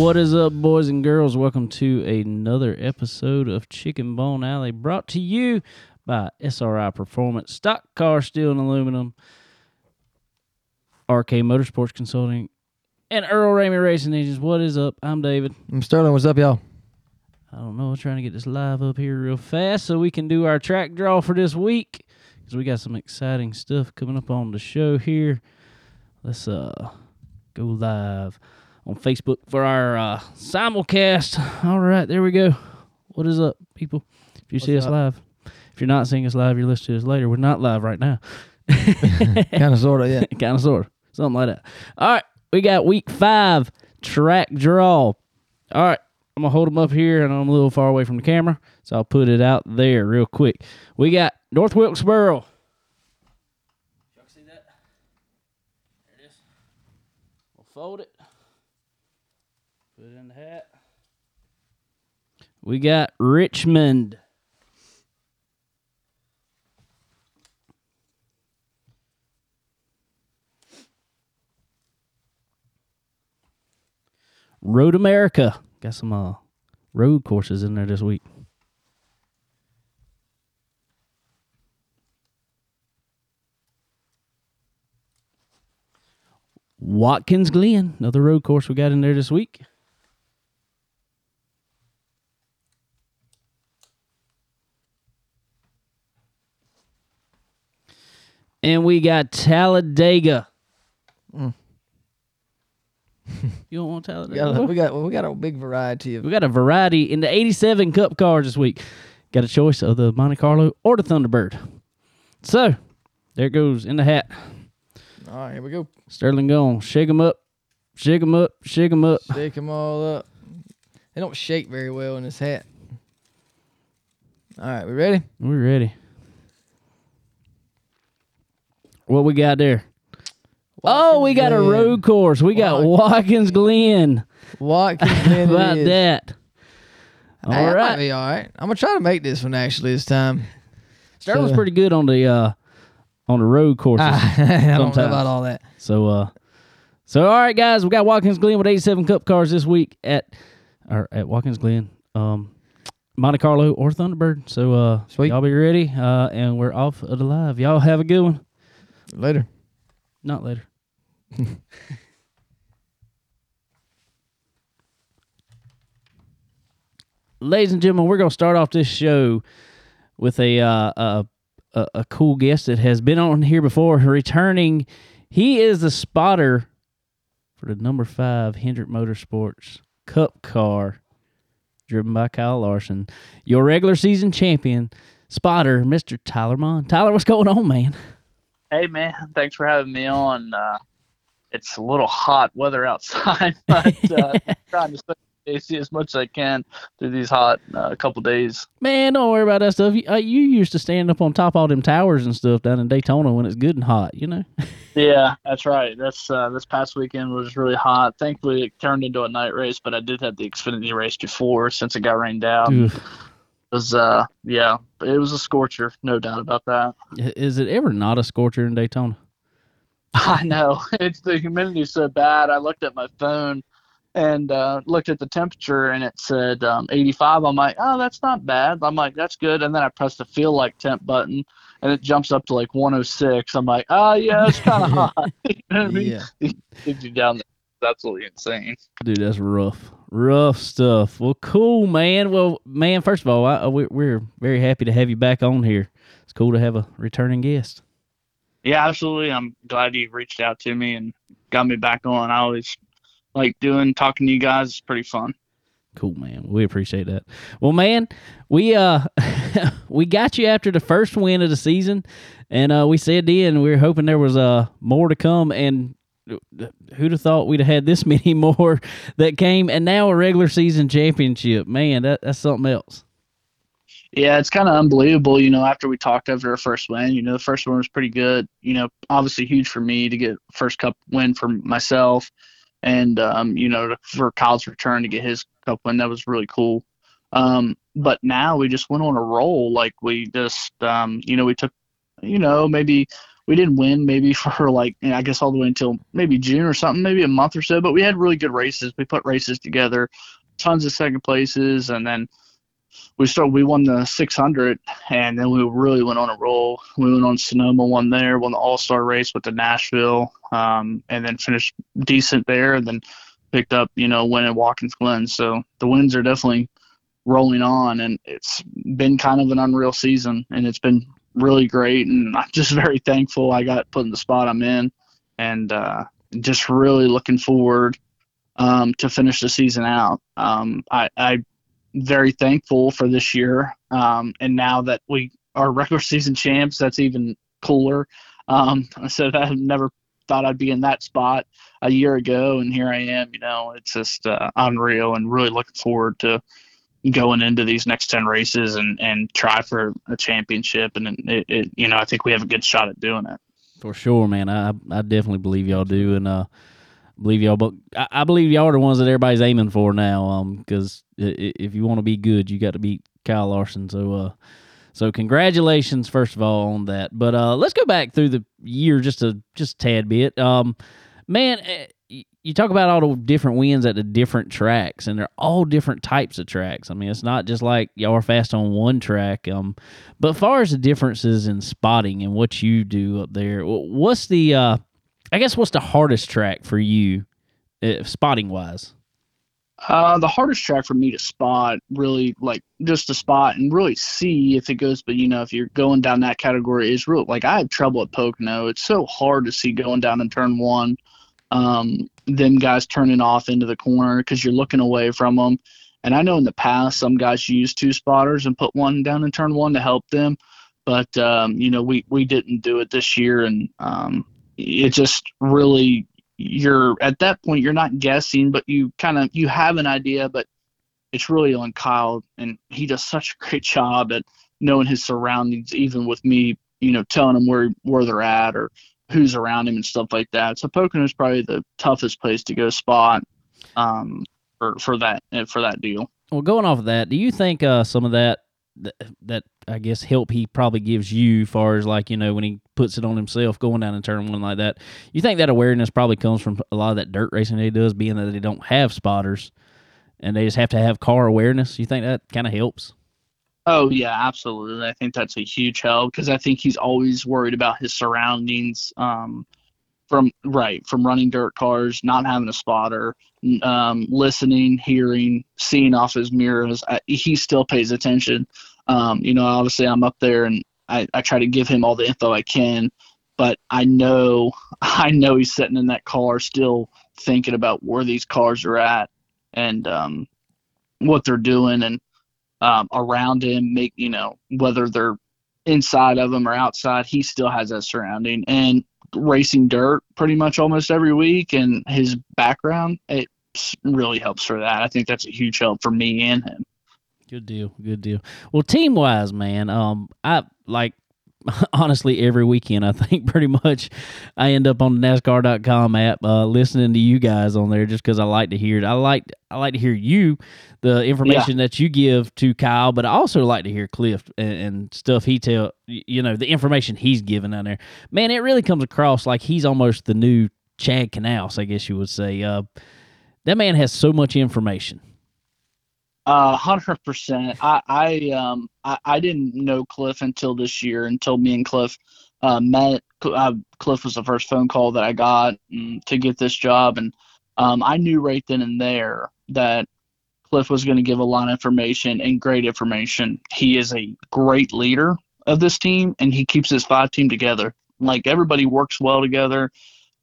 What is up, boys and girls? Welcome to another episode of Chicken Bone Alley, brought to you by SRI Performance, Stock Car Steel and Aluminum, RK Motorsports Consulting, and Earl Ramey Racing Engines. What is up? I'm David. I'm Sterling. What's up, y'all? I don't know. I'm trying to get this live up here real fast so we can do our track draw for this week because we got some exciting stuff coming up on the show here. Let's uh go live on Facebook for our uh, simulcast. All right, there we go. What is up, people? If you see What's us up? live, if you're not seeing us live, you're listening to us later. We're not live right now. kind of, sort of, yeah. kind of, sort of, something like that. All right, we got week five track draw. All right, I'm gonna hold them up here, and I'm a little far away from the camera, so I'll put it out there real quick. We got North Wilkesboro. Y'all see that? There it is. We'll fold it. Put it in the hat. We got Richmond. Road America. Got some uh, road courses in there this week. Watkins Glen, another road course we got in there this week. And we got Talladega. Mm. you don't want We Talladega? got, a, we got we got a big variety of. We got a variety in the 87 Cup cars this week. Got a choice of the Monte Carlo or the Thunderbird. So, there it goes in the hat. All right, here we go. Sterling gone. Shake 'em up. Shake 'em up. Shake 'em up. Shake them all up. They don't shake very well in this hat. All right, we ready? We're ready. What we got there? oh, we got a road course. We got Watkins Glen. Watkins Glen. about that? All Hey, right. be all right. I'm gonna try to make this one actually this time. Sterling's So- pretty good on the uh on the road courses. I don't know about all that. So uh so all right guys, we got Watkins Glen with 87 cup cars this week at or at Watkins Glen. Um Monte Carlo or Thunderbird. So uh Sweet. y'all be ready. Uh and we're off of the live. Y'all have a good one. Later. Not later. Ladies and gentlemen, we're going to start off this show with a, uh, a a a cool guest that has been on here before, returning. He is the spotter for the number five Hendrick Motorsports Cup car, driven by Kyle Larson. Your regular season champion spotter, Mister Tyler Monn. Tyler, what's going on, man? Hey man, thanks for having me on. Uh, it's a little hot weather outside, but uh, trying to stay AC as much as I can through these hot uh, couple days. Man, don't worry about that stuff. You, uh, you used to stand up on top of all them towers and stuff down in Daytona when it's good and hot, you know? Yeah, that's right. That's uh, this past weekend was really hot. Thankfully, it turned into a night race, but I did have the Xfinity race before since it got rained out. It was uh, yeah, it was a scorcher, no doubt about that. Is it ever not a scorcher in Daytona? I know it's the humidity's so bad. I looked at my phone and uh, looked at the temperature, and it said um, 85. I'm like, oh, that's not bad. I'm like, that's good. And then I pressed the feel like temp button, and it jumps up to like 106. I'm like, oh yeah, it's kind of hot. you know what I mean? Yeah. You down there. Absolutely insane. Dude, that's rough. Rough stuff. Well, cool, man. Well, man, first of all, I, we're, we're very happy to have you back on here. It's cool to have a returning guest. Yeah, absolutely. I'm glad you reached out to me and got me back on. I always like doing talking to you guys. It's pretty fun. Cool, man. We appreciate that. Well, man, we uh we got you after the first win of the season, and uh we said then we were hoping there was uh more to come, and who'd have thought we'd have had this many more that came, and now a regular season championship. Man, that that's something else. Yeah, it's kind of unbelievable, you know, after we talked after our first win, you know, the first one was pretty good, you know, obviously huge for me to get first cup win for myself and, um, you know, for Kyle's return to get his cup win. That was really cool. Um, but now we just went on a roll. Like we just, um, you know, we took, you know, maybe we didn't win maybe for like I guess all the way until maybe June or something, maybe a month or so. But we had really good races. We put races together, tons of second places, and then we started. We won the 600, and then we really went on a roll. We went on Sonoma, won there, won the All Star race with the Nashville, um, and then finished decent there, and then picked up you know win at Watkins Glen. So the wins are definitely rolling on, and it's been kind of an unreal season, and it's been really great. And I'm just very thankful I got put in the spot I'm in, and uh, just really looking forward um, to finish the season out. Um, I, I very thankful for this year, um, and now that we are regular season champs, that's even cooler. Um, so I never thought I'd be in that spot a year ago, and here I am. You know, it's just uh, unreal, and really looking forward to going into these next 10 races and, and try for a championship. And it, it, you know, I think we have a good shot at doing it. For sure, man. I, I definitely believe y'all do. And, uh, believe y'all, but I, I believe y'all are the ones that everybody's aiming for now. Um, because if you want to be good, you got to beat Kyle Larson. So, uh, so congratulations, first of all, on that. But uh, let's go back through the year just a just a tad bit. Um, man, eh, you talk about all the different wins at the different tracks, and they're all different types of tracks. I mean, it's not just like y'all are fast on one track. Um, but far as the differences in spotting and what you do up there, what's the, uh, I guess, what's the hardest track for you, uh, spotting wise? Uh, the hardest track for me to spot, really like just to spot and really see if it goes. But you know, if you're going down that category, is real. Like I have trouble at Pocono. It's so hard to see going down in turn one um, them guys turning off into the corner because you're looking away from them. And I know in the past some guys used two spotters and put one down in turn one to help them, but um, you know we we didn't do it this year, and um, it just really you're at that point you're not guessing, but you kind of you have an idea, but it's really on Kyle, and he does such a great job at knowing his surroundings, even with me, you know, telling him where where they're at or who's around him and stuff like that. So Pocono is probably the toughest place to go spot um, for for that for that deal. Well, going off of that, do you think uh, some of that, that that I guess help he probably gives you, far as like you know when he puts it on himself going down in turn one like that? You think that awareness probably comes from a lot of that dirt racing he does, being that they don't have spotters and they just have to have car awareness. You think that kind of helps? Oh yeah, absolutely. I think that's a huge help because I think he's always worried about his surroundings. Um, from right from running dirt cars, not having a spotter, um, listening, hearing, seeing off his mirrors. I, he still pays attention. Um, you know, obviously I'm up there and I, I try to give him all the info I can, but I know I know he's sitting in that car still thinking about where these cars are at and um, what they're doing and um, around him, make you know whether they're inside of him or outside, he still has that surrounding and racing dirt pretty much almost every week. And his background, it really helps for that. I think that's a huge help for me and him. Good deal. Good deal. Well, team wise, man, um, I like honestly every weekend i think pretty much i end up on the nascar.com app uh, listening to you guys on there just because i like to hear it. I like i like to hear you the information yeah. that you give to kyle but i also like to hear cliff and, and, stuff he tell you know the information he's giving on there. Man it really comes across like he's almost the new chad knaus i guess you would say. Uh, that man has so much information uh, hundred percent. I I um I, I didn't know Cliff until this year until me and Cliff uh, met. Uh, Cliff was the first phone call that I got um, to get this job, and um, I knew right then and there that Cliff was going to give a lot of information and great information. He is a great leader of this team, and he keeps his five team together. Like everybody works well together,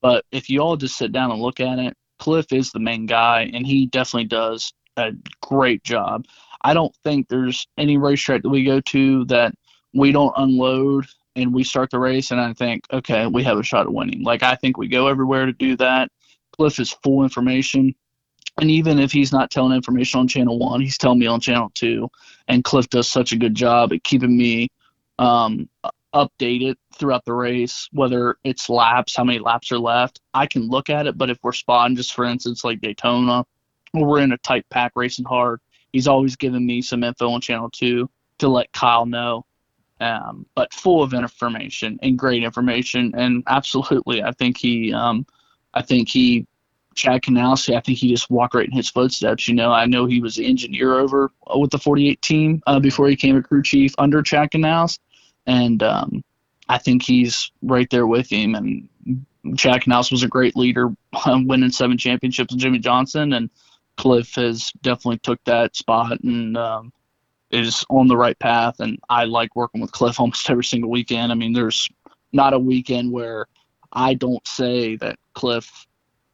but if you all just sit down and look at it, Cliff is the main guy, and he definitely does a great job. I don't think there's any racetrack that we go to that we don't unload and we start the race and I think, okay, we have a shot at winning. Like I think we go everywhere to do that. Cliff is full information. And even if he's not telling information on channel one, he's telling me on channel two. And Cliff does such a good job at keeping me um, updated throughout the race, whether it's laps, how many laps are left. I can look at it, but if we're spotting, just for instance, like Daytona, we're in a tight pack racing hard. He's always giving me some info on channel two to let Kyle know um, but full of information and great information. And absolutely, I think he, um, I think he, Chad Knaus, I think he just walked right in his footsteps. You know, I know he was the engineer over with the 48 team uh, before he became a crew chief under Chad Knaus, and um, I think he's right there with him. And Chad Knaus was a great leader, winning seven championships with Jimmie Johnson, and Cliff has definitely took that spot and um, is on the right path. And I like working with Cliff almost every single weekend. I mean, there's not a weekend where I don't say that Cliff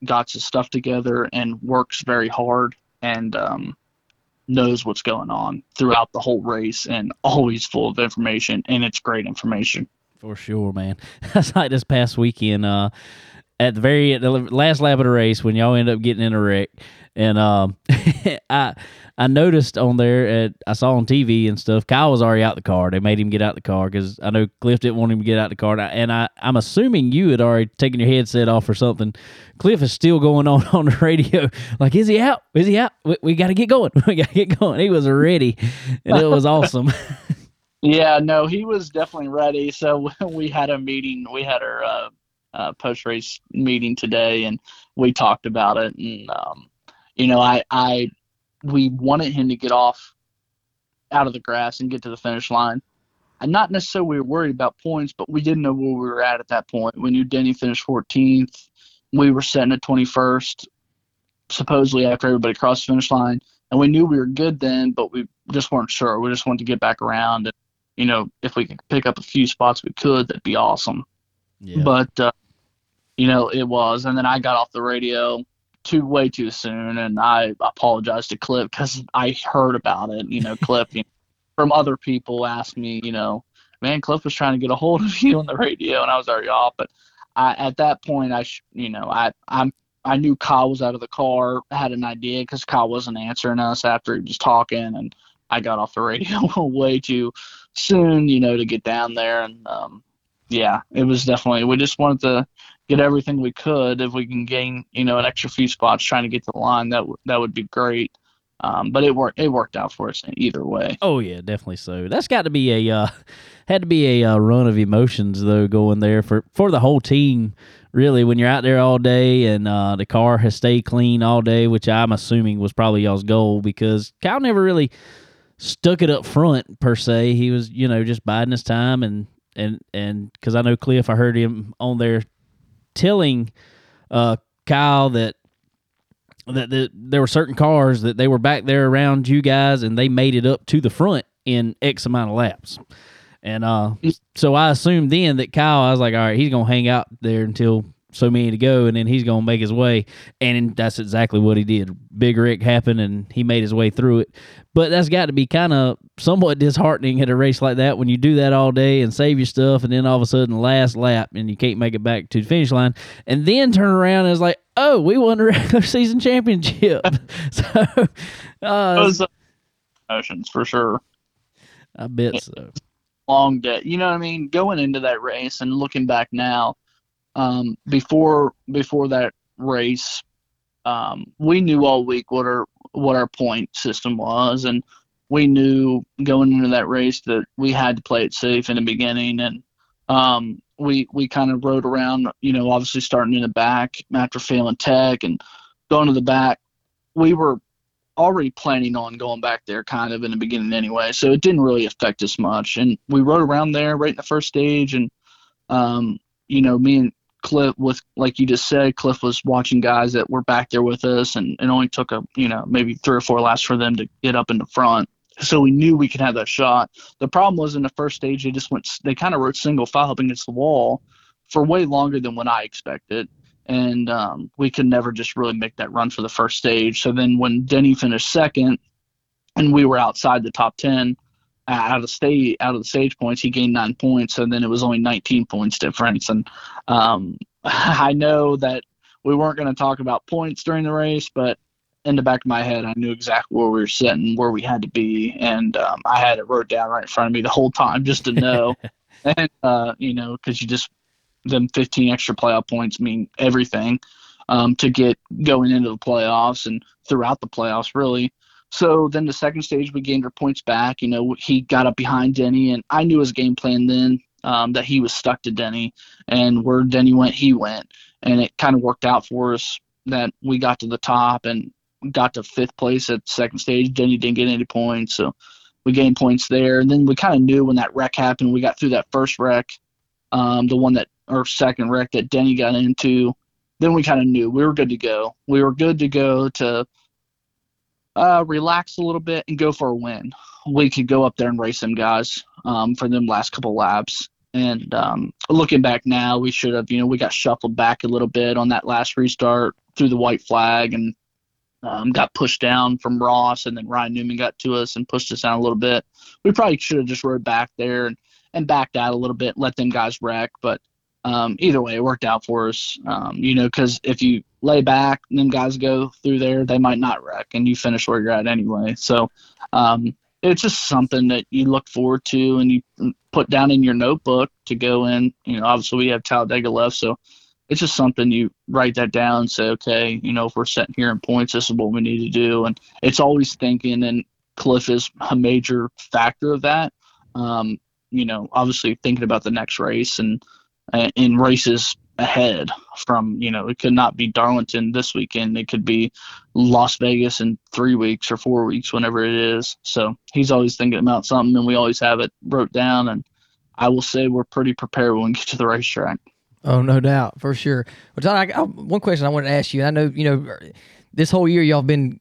got his stuff together and works very hard and um, knows what's going on throughout the whole race and always full of information and it's great information for sure man that's like this past weekend uh at the very the last lap of the race when y'all end up getting in a wreck and um, I I noticed on there, at, I saw on TV and stuff, Kyle was already out the car. They made him get out the car because I know Cliff didn't want him to get out the car. And, I, and I, I'm assuming you had already taken your headset off or something. Cliff is still going on on the radio, like, is he out? Is he out? We, we got to get going. We got to get going. He was ready, and it was awesome. yeah, no, he was definitely ready. So we had a meeting. We had our uh, uh, post race meeting today, and we talked about it. And um, you know, I, I, we wanted him to get off out of the grass and get to the finish line. And not necessarily we were worried about points, but we didn't know where we were at at that point. We knew Denny finished 14th. We were setting at 21st, supposedly after everybody crossed the finish line. And we knew we were good then, but we just weren't sure. We just wanted to get back around. And, you know, if we could pick up a few spots we could, that'd be awesome. Yeah. But, uh, you know, it was. And then I got off the radio too way too soon, and I apologize to Cliff because I heard about it. You know, Cliff you know, from other people asked me, you know, man, Cliff was trying to get a hold of you on the radio, and I was already off. But I, at that point, I, sh- you know, I, I'm, I knew Kyle was out of the car. I had an idea because Kyle wasn't answering us after he was talking, and I got off the radio way too soon, you know, to get down there. And um, yeah, it was definitely. We just wanted to get everything we could. If we can gain, you know, an extra few spots trying to get to the line, that w- that would be great. Um, but it worked. It worked out for us either way. Oh yeah, definitely so. That's got to be a uh, had to be a uh, run of emotions though going there for for the whole team. Really, when you're out there all day and uh, the car has stayed clean all day, which I'm assuming was probably y'all's goal because Kyle never really stuck it up front per se. He was, you know, just biding his time and and and because I know Cliff, I heard him on there telling uh, Kyle that, that that there were certain cars that they were back there around you guys and they made it up to the front in X amount of laps. And uh, so I assumed then that Kyle, I was like, all right, he's gonna hang out there until so many to go, and then he's gonna make his way. And that's exactly what he did. Big Rick happened, and he made his way through it. But that's got to be kind of somewhat disheartening at a race like that when you do that all day and save your stuff, and then all of a sudden last lap and you can't make it back to the finish line, and then turn around and it's like, oh, we won the regular season championship. so, uh, those emotions for sure. I bet so. Long day, you know what I mean? Going into that race and looking back now, um, before before that race, um, we knew all week what our what our point system was, and we knew going into that race that we had to play it safe in the beginning, and um, we we kind of rode around, you know, obviously starting in the back after failing tech and going to the back. We were already planning on going back there kind of in the beginning anyway, so it didn't really affect us much. And we rode around there right in the first stage, and um, you know, me and Cliff with like you just said, Cliff was watching guys that were back there with us, and it only took a you know maybe three or four laps for them to get up in the front. So we knew we could have that shot. The problem was in the first stage they just went they kind of rode single file up against the wall for way longer than what I expected, and um, we could never just really make that run for the first stage. So then when Denny finished second, and we were outside the top ten, out of state out of the stage points he gained nine points and then it was only 19 points difference. And um, i know that we weren't going to talk about points during the race but in the back of my head i knew exactly where we were sitting where we had to be and um, i had it wrote down right in front of me the whole time just to know. And uh, you know because you just them 15 extra playoff points mean everything um, to get going into the playoffs and throughout the playoffs really So then the second stage, we gained our points back. You know, he got up behind Denny, and I knew his game plan then um, that he was stuck to Denny, and where Denny went, he went, and it kind of worked out for us that we got to the top and got to fifth place at second stage. Denny didn't get any points, so we gained points there. And then we kind of knew when that wreck happened, we got through that first wreck, um, the one that or second wreck that Denny got into. Then we kind of knew we were good to go. We were good to go to uh, relax a little bit and go for a win. We could go up there and race them guys um, for them last couple laps. And um, looking back now, we should have, you know, we got shuffled back a little bit on that last restart through the white flag and um, got pushed down from Ross, and then Ryan Newman got to us and pushed us down a little bit. We probably should have just rode back there and, and backed out a little bit, let them guys wreck. But um, either way, it worked out for us. Um, you know, because if you lay back and them guys go through there, they might not wreck, and you finish where you're at anyway. So um, it's just something that you look forward to and you put down in your notebook to go in. You know, obviously we have Talladega left, so it's just something you write that down and say, okay, you know, if we're sitting here in points, this is what we need to do. And it's always thinking, and Cliff is a major factor of that. Um, you know, obviously thinking about the next race and uh, in races ahead from you know it could not be darlington this weekend. It could be las vegas in three weeks or four weeks whenever it is. So he's always thinking about something and we always have it wrote down and i will say we're pretty prepared when we get to the racetrack. Oh no doubt for sure. But I, I, one question i wanted to ask you. I know you know this whole year y'all have been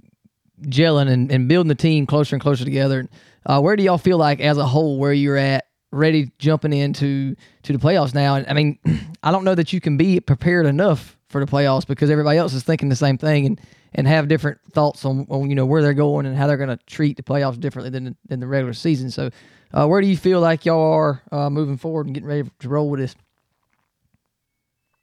gelling and, and building the team closer and closer together. Uh, where do y'all feel like as a whole where you're at ready jumping into to the playoffs now. And I mean, I don't know that you can be prepared enough for the playoffs because everybody else is thinking the same thing and and have different thoughts on, on you know where they're going and how they're going to treat the playoffs differently than than the regular season. So, uh, where do you feel like y'all are uh, moving forward and getting ready to roll with this?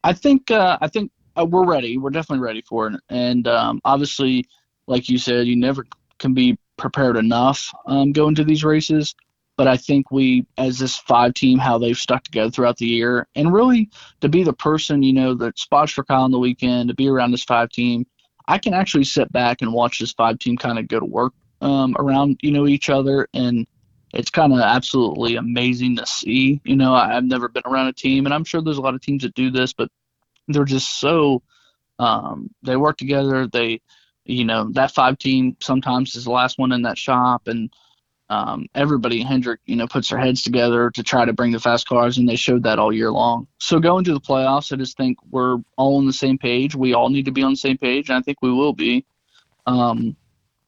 I think uh, I think uh, we're ready. We're definitely ready for it. And um, obviously, like you said, you never can be prepared enough um, going to these races but I think we, as this five team, how they've stuck together throughout the year, and really to be the person, you know, that spots for Kyle on the weekend, to be around this five team, I can actually sit back and watch this five team kind of go to work um, around, you know, each other, and it's kind of absolutely amazing to see. You know, I, I've never been around a team, and I'm sure there's a lot of teams that do this, but they're just so um, they work together. They, you know, that five team sometimes is the last one in that shop, and um, everybody Hendrick, you know, puts their heads together to try to bring the fast cars, and they showed that all year long. So going to the playoffs, I just think we're all on the same page. We all need to be on the same page, and I think we will be. Um,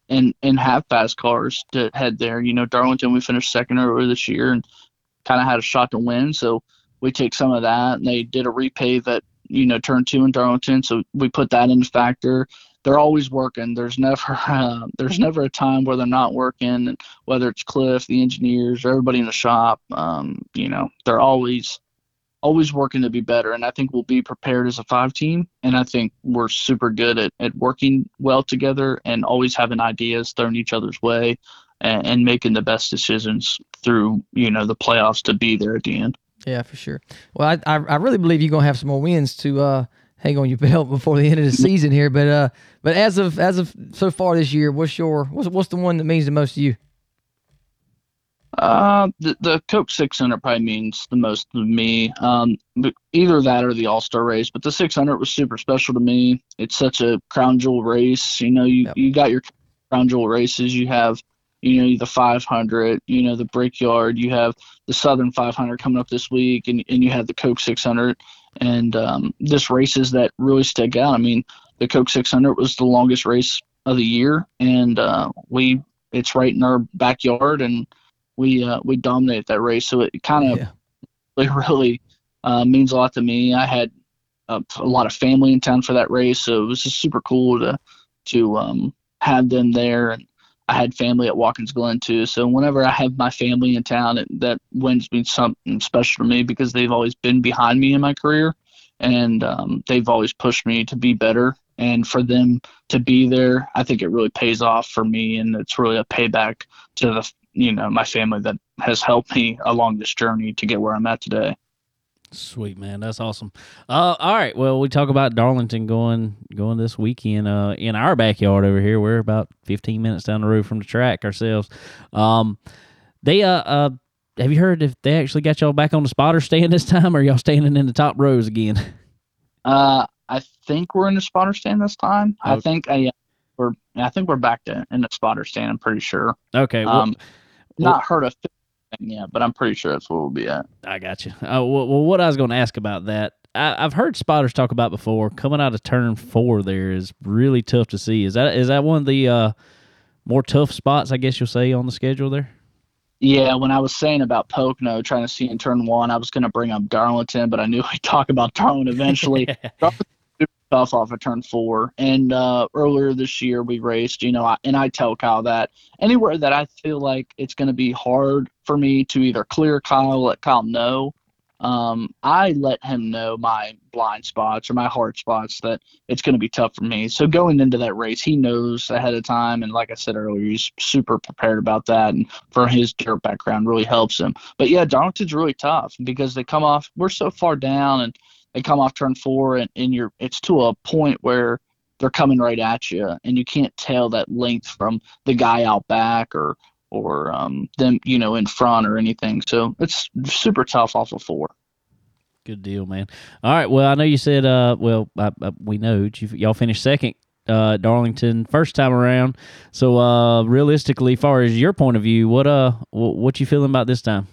and and have fast cars to head there. You know, Darlington we finished second earlier this year and kind of had a shot to win. So we take some of that, and they did a repave at you know turn two in Darlington, so we put that into factor they're always working. There's never uh, there's never a time where they're not working. Whether it's Cliff, the engineers, or everybody in the shop, um, you know, they're always always working to be better. And I think we'll be prepared as a five team. And I think we're super good at, at working well together and always having ideas thrown each other's way and, and making the best decisions through you know the playoffs to be there at the end. Yeah, for sure. Well, I I, I really believe you're gonna have some more wins to uh hang on your belt before the end of the season here. But uh, but as of as of so far this year, what's your what's what's the one that means the most to you? Uh, the, the Coke 600 probably means the most to me. Um, either that or the All Star race, but the 600 was super special to me. It's such a crown jewel race. You know, you, yep. you got your crown jewel races. You have, you know, the 500, you know, the Brickyard. You have the Southern 500 coming up this week, and, and you have the Coke 600 and um, this races that really stick out. I mean, the Coke 600 was the longest race of the year, and uh, we it's right in our backyard, and we uh, we dominate that race. So it kind of yeah. really, really uh, means a lot to me. I had a, a, lot of family in town for that race, so it was just super cool to to um, have them there and I had family at Watkins Glen too. So whenever I have my family in town, it, that wins me something special to me because they've always been behind me in my career, and um, they've always pushed me to be better. And for them to be there, I think it really pays off for me, and it's really a payback to the you know my family that has helped me along this journey to get where I'm at today. Sweet man, that's awesome. Uh, all right, well, we talk about Darlington going going this weekend. Uh, in our backyard over here, we're about fifteen minutes down the road from the track ourselves. Um, they uh, uh have you heard if they actually got y'all back on the spotter stand this time, or y'all standing in the top rows again? Uh, I think we're in the spotter stand this time. I think uh, yeah, we're I think we're back to in the spotter stand. I'm pretty sure. Okay, well, Um, not heard a yet, but I'm pretty sure that's where we'll be at. I got you. Uh, well, well, what I was going to ask about that, I, I've heard spotters talk about before. Coming out of turn four, there is really tough to see. Is that is that one of the uh, more tough spots? I guess you'll say on the schedule there. Yeah, when I was saying about Pocono trying to see in turn one, I was going to bring up Darlington, but I knew I'd talk about Darwin eventually. off of turn four. And uh, earlier this year, we raced, you know, and I tell Kyle that anywhere that I feel like it's going to be hard for me to either clear Kyle, let Kyle know, um, I let him know my blind spots or my hard spots that it's going to be tough for me. So going into that race, he knows ahead of time. And like I said earlier, he's super prepared about that. And for his dirt background, really helps him. But yeah, Darlington's really tough because they come off, we're so far down and they come off turn four and, and you're, it's to a point where they're coming right at you and you can't tell that length from the guy out back or, or um, them, you know, in front or anything. So it's super tough off of four. Good deal, man. All right. Well, I know you said. Uh, well, I, I, we know you, y'all finished second. Uh, Darlington first time around. So, uh, realistically, far as your point of view, what uh, wh- what you feeling about this time?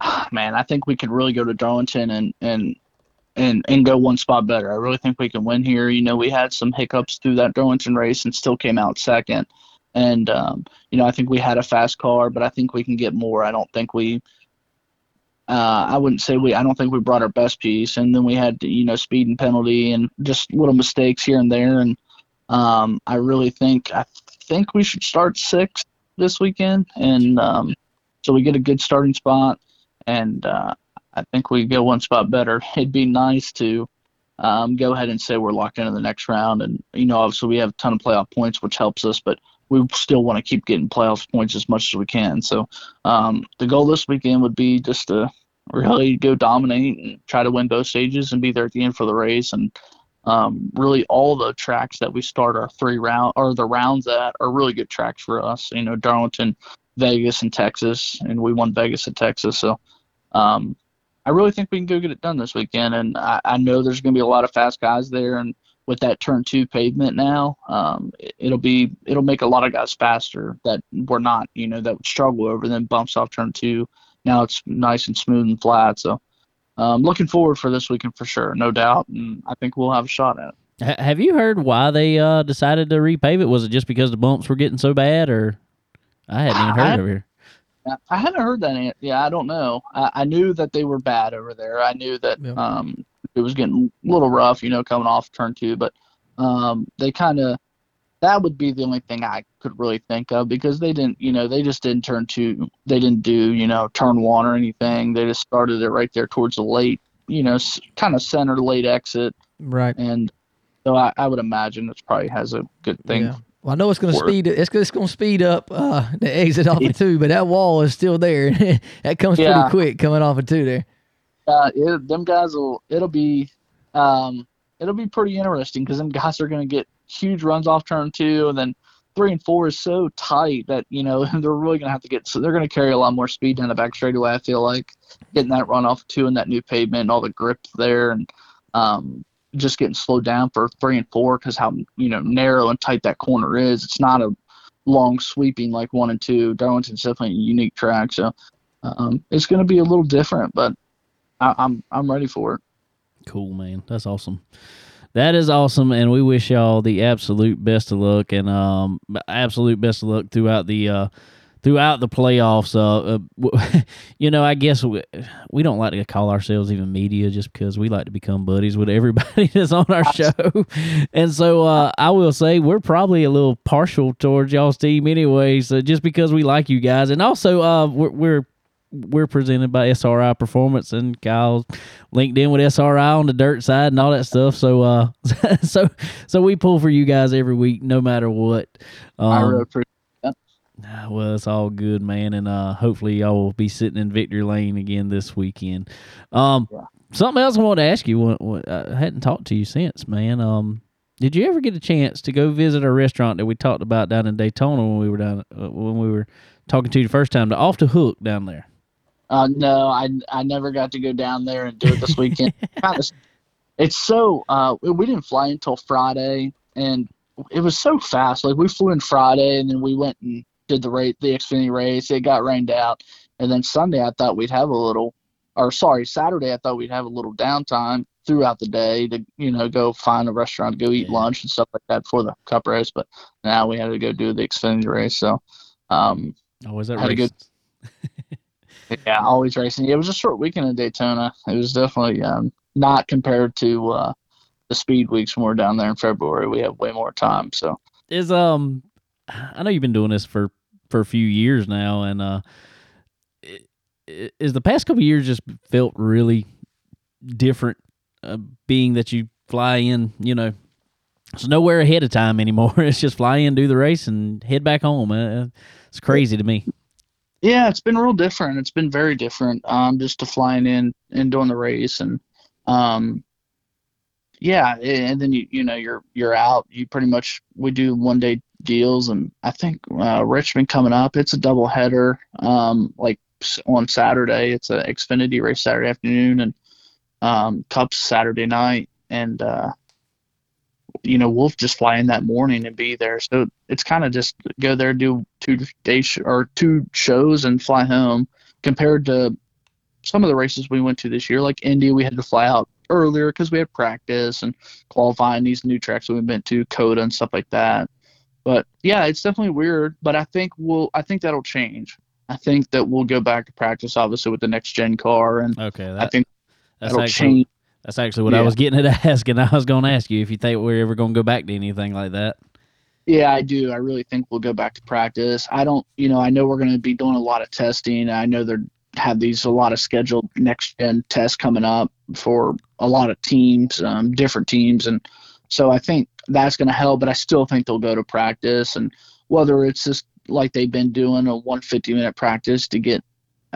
man, I think we could really go to Darlington and and and and go one spot better. I really think we can win here. You know, we had some hiccups through that Darlington race and still came out second. And um, you know, I think we had a fast car, but I think we can get more. I don't think we. Uh, I wouldn't say we. I don't think we brought our best piece, and then we had you know speed and penalty and just little mistakes here and there. And um, I really think I think we should start sixth this weekend, and um, so we get a good starting spot and uh, I think we go one spot better. It'd be nice to um, go ahead and say we're locked into the next round, and you know, obviously we have a ton of playoff points, which helps us, but we still want to keep getting playoff points as much as we can. So um, the goal this weekend would be just to really go dominate and try to win both stages and be there at the end for the race, and um, really all the tracks that we start our three round or the rounds at are really good tracks for us. You know, Darlington. Vegas and Texas, and we won Vegas and Texas. So um, I really think we can go get it done this weekend. And I, I know there's going to be a lot of fast guys there, and with that turn two pavement now, um, it, it'll be it'll make a lot of guys faster that were not, you know, that would struggle over them bumps off turn two. Now it's nice and smooth and flat. So um, looking forward for this weekend for sure, no doubt, and I think we'll have a shot at it. H- have you heard why they uh, decided to repave it? Was it just because the bumps were getting so bad, or I hadn't even heard I- over here? I haven't heard that. Yeah, I don't know. I, I knew that they were bad over there. I knew that um, it was getting a little rough, you know, coming off turn two. But um, they kind of that would be the only thing I could really think of because they didn't, you know, they just didn't turn two. They didn't do, you know, turn one or anything. They just started it right there towards the late, you know, s- kind of center late exit, Right. and so I, I would imagine it probably has a good thing. Yeah. Well, I know it's going to speed. It's, it's going to speed up uh, the exit off of two, but that wall is still there. that comes Yeah. pretty quick coming off of two there. uh, it, them guys will. It'll be, um, it'll be pretty interesting because them guys are going to get huge runs off turn two, and then three and four is so tight that you know they're really going to have to get. So they're going to carry a lot more speed down the back straightaway. I feel like getting that run off two and that new pavement and all the grip there, and um, just getting slowed down for three and four because how you know narrow and tight that corner is. It's not a long sweeping like one and two. Darlington's definitely a unique track, so um, it's going to be a little different, but I, I'm I'm ready for it. Cool, man. That's awesome. That is awesome, and we wish y'all the absolute best of luck and um absolute best of luck throughout the uh throughout the playoffs. Uh, uh you know, I guess we, we don't like to call ourselves even media just because we like to become buddies with everybody that's on our show, and so uh, I will say we're probably a little partial towards y'all's team anyway. So just because we like you guys, and also uh we're, we're we're presented by SRI Performance and Kyle's linked in with SRI on the dirt side and all that stuff. So uh so so we pull for you guys every week no matter what. I Um, really appreciate Ah, Well, it's all good, man, and uh, hopefully y'all will be sitting in victory lane again this weekend. Um, Yeah. something else I wanted to ask you. What, what, I hadn't talked to you since, man. Um, did you ever get a chance to go visit our restaurant that we talked about down in Daytona when we were down uh, when we were talking to you the first time? The Off the Hook down there. Uh, no, I I never got to go down there and do it this weekend. It's so uh, we didn't fly until Friday, and it was so fast. Like we flew in Friday, and then we went and did the race, the Xfinity race. It got rained out, and then Sunday I thought we'd have a little, or sorry, Saturday I thought we'd have a little downtime throughout the day to you know go find a restaurant, to go eat Yeah. lunch and stuff like that for the Cup race. But now we had to go do the Xfinity race, so. Um, Always that Had a race. good- Yeah, always racing. It was a short weekend in Daytona. It was definitely um, not compared to uh, the speed weeks when we're down there in February. We have way more time. So is um I know you've been doing this for for a few years now and uh is the past couple years just felt really different uh, being that you fly in you know it's nowhere ahead of time anymore it's just fly in do the race and head back home uh, it's crazy to me yeah, it's been real different. It's been very different. Um, just to flying in and doing the race and um, yeah, and then you you know you're you're out. You pretty much we do one day deals, and I think uh, Richmond coming up. It's a double header. Um, like on Saturday, it's a Xfinity race Saturday afternoon, and um, Cups Saturday night, and uh, you know we'll just fly in that morning and be there. So it's kind of just go there, do two day sh- or two shows, and fly home. Compared to some of the races we went to this year, like Indy, we had to fly out earlier because we had practice and qualifying these new tracks that we went to, COTA and stuff like that. But yeah, it's definitely weird. But I think we'll, I think that'll change. I think that we'll go back to practice, obviously, with the next gen car, and okay I think that's that'll actually change. that's actually what I was getting at asking I was going to ask you if you think we're ever going to go back to anything like that Yeah, I do. I really think we'll go back to practice. I don't, you know, I know we're going to be doing a lot of testing. I know they're have these a lot of scheduled next gen tests coming up for a lot of teams, um, different teams, and so I think that's going to help. But I still think they'll go to practice, and whether it's just like they've been doing a 150 minute practice to get,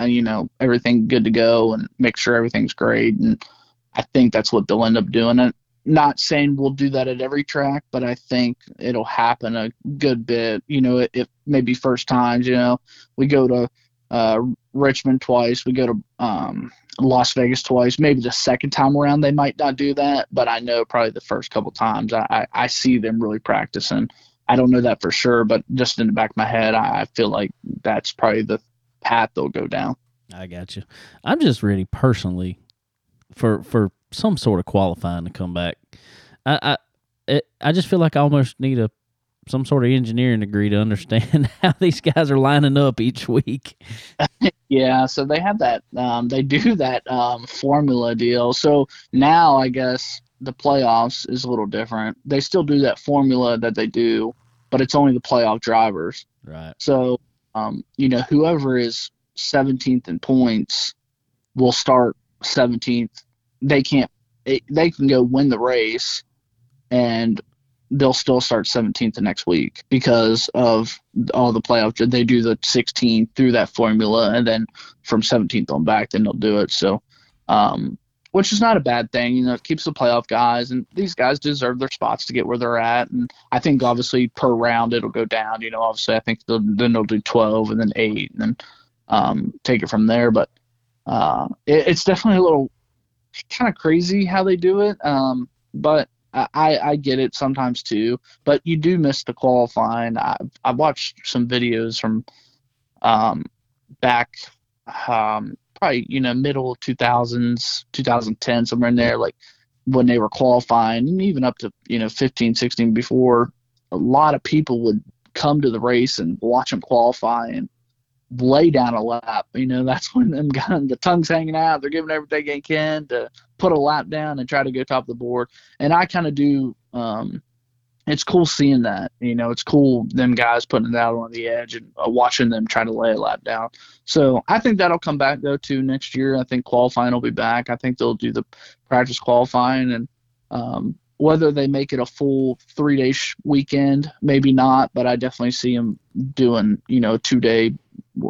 uh, you know, everything good to go and make sure everything's great, and I think that's what they'll end up doing. And not saying we'll do that at every track, but I think it'll happen a good bit. You know, if maybe first times, you know, we go to uh, Richmond twice, we go to um, Las Vegas twice. Maybe the second time around they might not do that, but I know probably the first couple times I, I, I see them really practicing. I don't know that for sure, but just in the back of my head, I, I feel like that's probably the path they'll go down. I got you. I'm just ready personally for for some sort of qualifying to come back. I I it, I just feel like I almost need a some sort of engineering degree to understand how these guys are lining up each week. Yeah, so they have that. Um, they do that um, formula deal. So now I guess the playoffs is a little different. They still do that formula that they do, but it's only the playoff drivers. Right. So, um, you know, whoever is 17th in points will start 17th. They can't. It, they can go win the race, and they'll still start 17th the next week because of all the playoff. They do the 16 through that formula, and then from 17th on back, then they'll do it. So, um, which is not a bad thing. You know, it keeps the playoff guys, and these guys deserve their spots to get where they're at. And I think obviously per round it'll go down. You know, obviously I think they'll, then they'll do 12 and then eight, and then um, take it from there. But uh, it, it's definitely a little kind of crazy how they do it. Um, but I, I get it sometimes too. But you do miss the qualifying. I I watched some videos from um, back um, probably you know middle 2000s 2010 somewhere in there like when they were qualifying and even up to you know 15 16 before a lot of people would come to the race and watch them qualify and lay down a lap you know that's when them guys the tongue's hanging out they're giving everything they can to put a lap down and try to go top of the board and i kind of do um it's cool seeing that you know it's cool them guys putting it out on the edge and uh, watching them try to lay a lap down so I think that'll come back though too next year. I think qualifying will be back. I think they'll do the practice qualifying and um, whether they make it a full three day sh- weekend, maybe not, but I definitely see them doing, you know, two day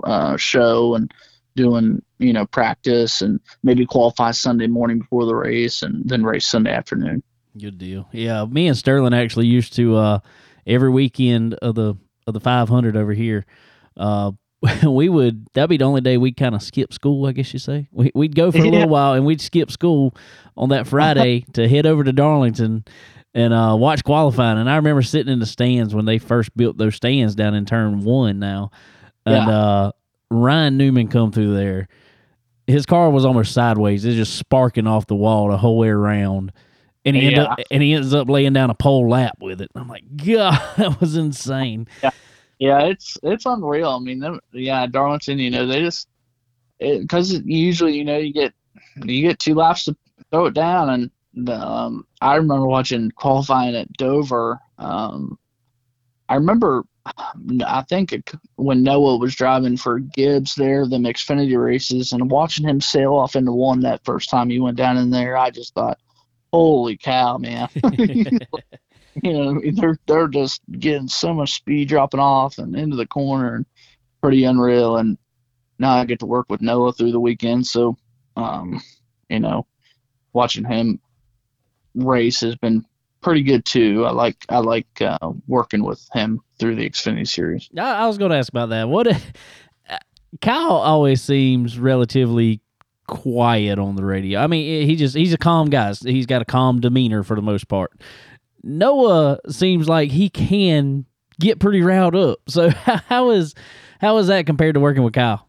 uh, show and doing, you know, practice and maybe qualify Sunday morning before the race and then race Sunday afternoon. Good deal. Yeah, me and Sterling actually used to uh, every weekend of the of the 500 over here. Uh, we would that'd be the only day we'd kind of skip school, I guess you say. We, would go for a little while and we'd skip school on that Friday to head over to Darlington and uh, watch qualifying. And I remember sitting in the stands when they first built those stands down in turn one now, and yeah. uh, Ryan Newman come through there. His car was almost sideways; it's just sparking off the wall the whole way around. And he yeah. up, and he ends up laying down a pole lap with it. I'm like, God, that was insane. Yeah. Yeah, it's it's unreal. I mean, them, yeah, Darlington, you know, they just because usually, you know, you get you get two laps to throw it down, and um, I remember watching qualifying at Dover. Um, I remember, I think it, when Noah was driving for Gibbs there, the Xfinity races, and watching him sail off into one that first time he went down in there, I just thought, holy cow, man. you know, they're they're just getting so much speed dropping off and into the corner and pretty unreal. And now I get to work with Noah through the weekend, so um, you know, watching him race has been pretty good too. I like I like uh, working with him through the Xfinity series. I, I was going to ask about that. What Kyle always seems relatively quiet on the radio. I mean, he just he's a calm guy. He's got a calm demeanor for the most part. Noah seems like he can get pretty riled up. So how is how is that compared to working with Kyle?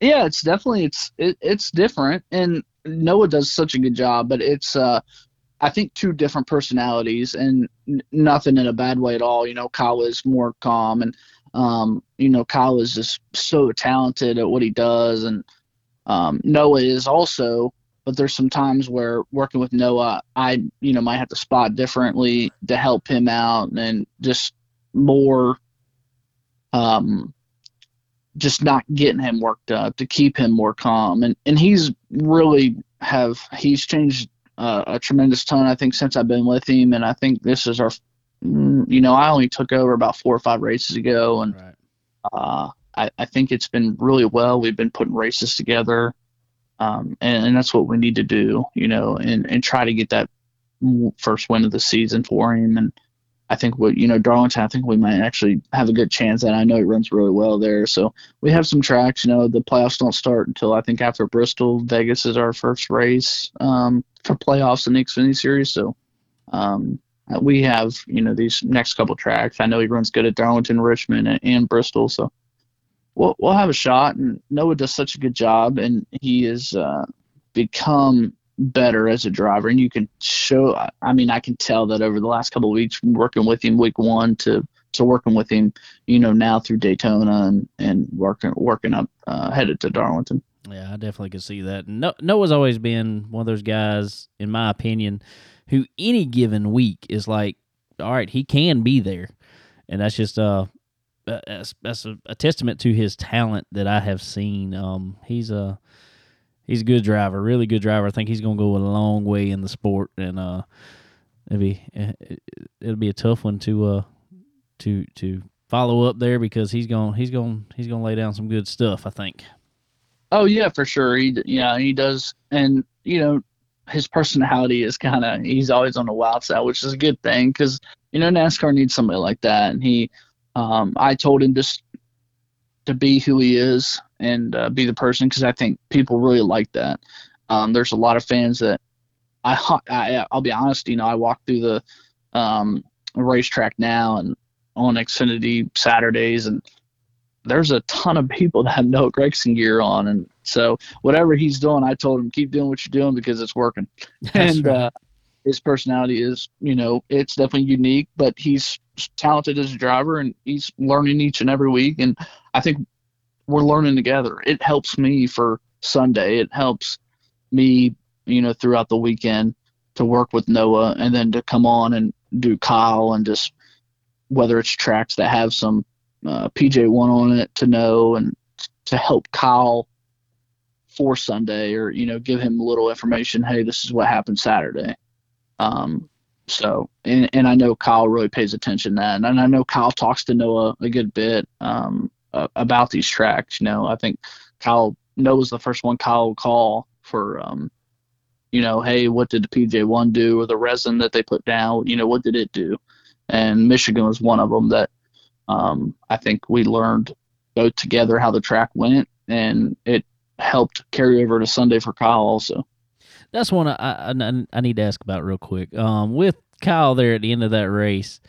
Yeah, it's definitely it's it, it's different, and Noah does such a good job. But it's uh, I think two different personalities, and n- nothing in a bad way at all. You know, Kyle is more calm, and um, you know, Kyle is just so talented at what he does, and um, Noah is also but there's some times where working with Noah, I you know might have to spot differently to help him out and just more, um, just not getting him worked up to keep him more calm and and he's really have he's changed uh, a tremendous ton I think since I've been with him and I think this is our mm, you know I only took over about four or five races ago and right. uh, I, I think it's been really well we've been putting races together um, and, and, that's what we need to do, you know, and, and try to get that first win of the season for him. And I think what you know, Darlington, I think we might actually have a good chance. And I know it runs really well there, so we have some tracks. You know, the playoffs don't start until I think after Bristol. Vegas is our first race um, for playoffs in the Xfinity Series, so um, we have you know these next couple tracks. I know he runs good at Darlington, Richmond, and, and Bristol, so we'll we'll have a shot. And Noah does such a good job, and he has uh, become better as a driver. And you can show. I mean, I can tell that over the last couple of weeks, working with him, week one to to working with him, you know, now through Daytona and and working working up uh, headed to Darlington. Yeah, I definitely can see that. No, Noah's always been one of those guys, in my opinion, who any given week is like, all right, he can be there, and that's just uh that's, that's a, a, testament to his talent that I have seen. Um, he's a he's a good driver, really good driver. I think he's gonna go a long way in the sport, and uh, it'll be it'll be a tough one to uh to to follow up there because he's going he's going he's going to lay down some good stuff. I think. Oh yeah, for sure. He yeah he does, and you know his personality is kind of he's always on the wild side, which is a good thing because you know NASCAR needs somebody like that, and he um, I told him just to be who he is and uh, be the person because I think people really like that. Um, there's a lot of fans that I, I I'll be honest, you know, I walk through the um, racetrack now and on Xfinity Saturdays and there's a ton of people that have no Gragson gear on and so whatever he's doing, I told him keep doing what you're doing because it's working. That's and right. uh, his personality is, you know, it's definitely unique, but he's talented as a driver and he's learning each and every week. And I think we're learning together. It helps me for Sunday. It helps me, you know, throughout the weekend to work with Noah and then to come on and do Kyle and just whether it's tracks that have some uh, PJ1 on it to know and to help Kyle for Sunday or, you know, give him a little information. Hey, this is what happened Saturday. Um, so, and, and I know Kyle really pays attention to that, and I know Kyle talks to Noah a good bit um, uh, about these tracks. You know, I think Kyle Noah's the first one Kyle will call for, um, you know, hey, what did the PJ one do, or the resin that they put down? You know, what did it do? And Michigan was one of them that um, I think we learned both together how the track went, and it helped carry over to Sunday for Kyle also. That's one I, I, I need to ask about real quick. Um, with Kyle there at the end of that race,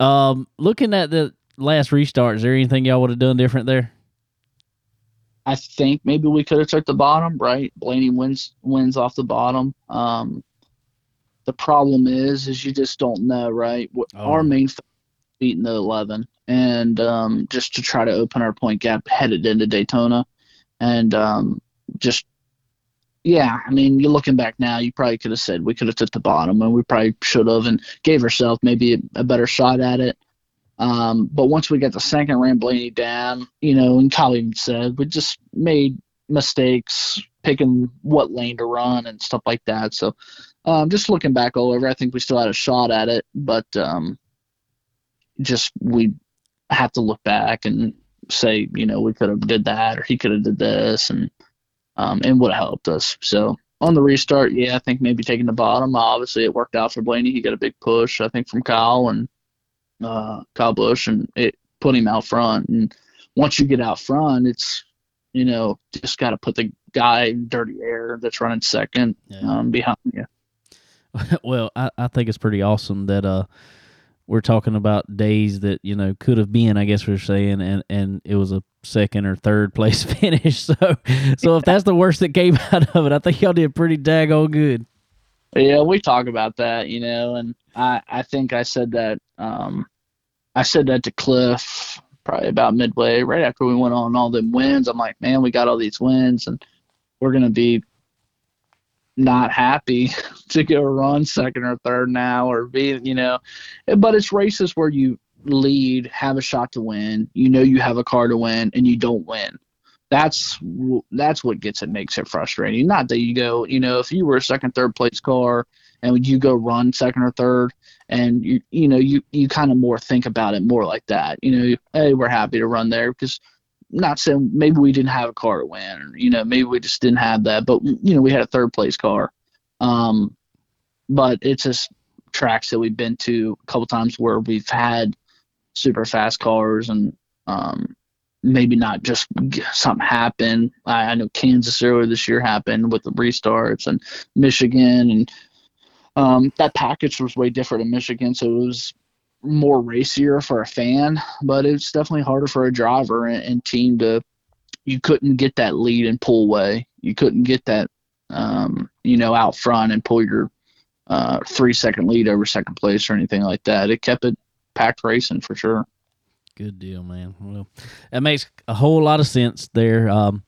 um, looking at the last restart, is there anything y'all would have done different there? I think maybe we could have took the bottom, right? Blaney wins wins off the bottom. Um, the problem is, is you just don't know, right? Oh. Our main beating the eleven, and um, just to try to open our point gap headed into Daytona, and um, just yeah, I mean, you're looking back now, you probably could have said we could have took the bottom, and we probably should have, and gave ourselves maybe a, a, better shot at it. Um, but once we got the second ran Blaney down, you know, and Colleen said we just made mistakes picking what lane to run and stuff like that. So, um, just looking back all over, I think we still had a shot at it, but um, just we have to look back and say, you know, we could have did that or he could have did this, and um, and would have helped us. So on the restart, yeah, I think maybe taking the bottom. Obviously, it worked out for Blaney. He got a big push, I think, from Kyle and uh, Kyle Busch, and it put him out front. And once you get out front, it's you know just got to put the guy in dirty air that's running second yeah. um, behind you. well, I, I think it's pretty awesome that uh we're talking about days that you know could have been i guess we're saying and and it was a second or third place finish so so if that's the worst that came out of it i think y'all did pretty daggone good yeah we talk about that you know and i i think i said that um i said that to cliff probably about midway right after we went on all them wins. I'm like man we got all these wins and we're gonna be not happy to go run second or third now or be you know. But it's races where you lead have a shot to win you know you have a car to win and you don't win. That's that's what gets it makes it frustrating. Not that you go you know if you were a second third place car and would you go run second or third and you you know you you kind of more think about it more like that you know hey we're happy to run there because not saying maybe we didn't have a car to win, or you know maybe we just didn't have that, but you know we had a third place car. Um, but it's just tracks that we've been to a couple times where we've had super fast cars and um, maybe not just something happen. I, I know Kansas earlier this year happened with the restarts and Michigan and um, that package was way different in Michigan, so it was more racier for a fan, but it's definitely harder for a driver and, and team to. You couldn't get that lead and pull away. You couldn't get that, um, you know, out front and pull your uh, three second lead over second place or anything like that. It kept it packed racing for sure. Good deal, man. Well, that makes a whole lot of sense there. Um,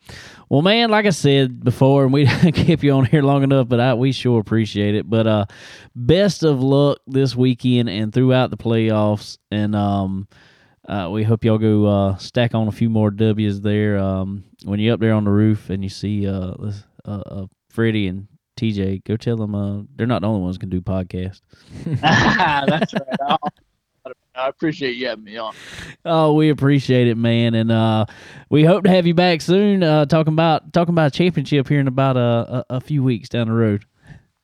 well, man, like I said before, and we kept you on here long enough, but I, we sure appreciate it. But uh, best of luck this weekend and throughout the playoffs. And um, uh, we hope y'all go uh, stack on a few more W's there. Um, when you're up there on the roof and you see uh, uh, uh Freddie and TJ, go tell them uh, they're not the only ones can do podcasts. That's right. I appreciate you having me on. Oh, we appreciate it, man, and uh, we hope to have you back soon. Uh, talking about talking about a championship here in about a, a, a few weeks down the road.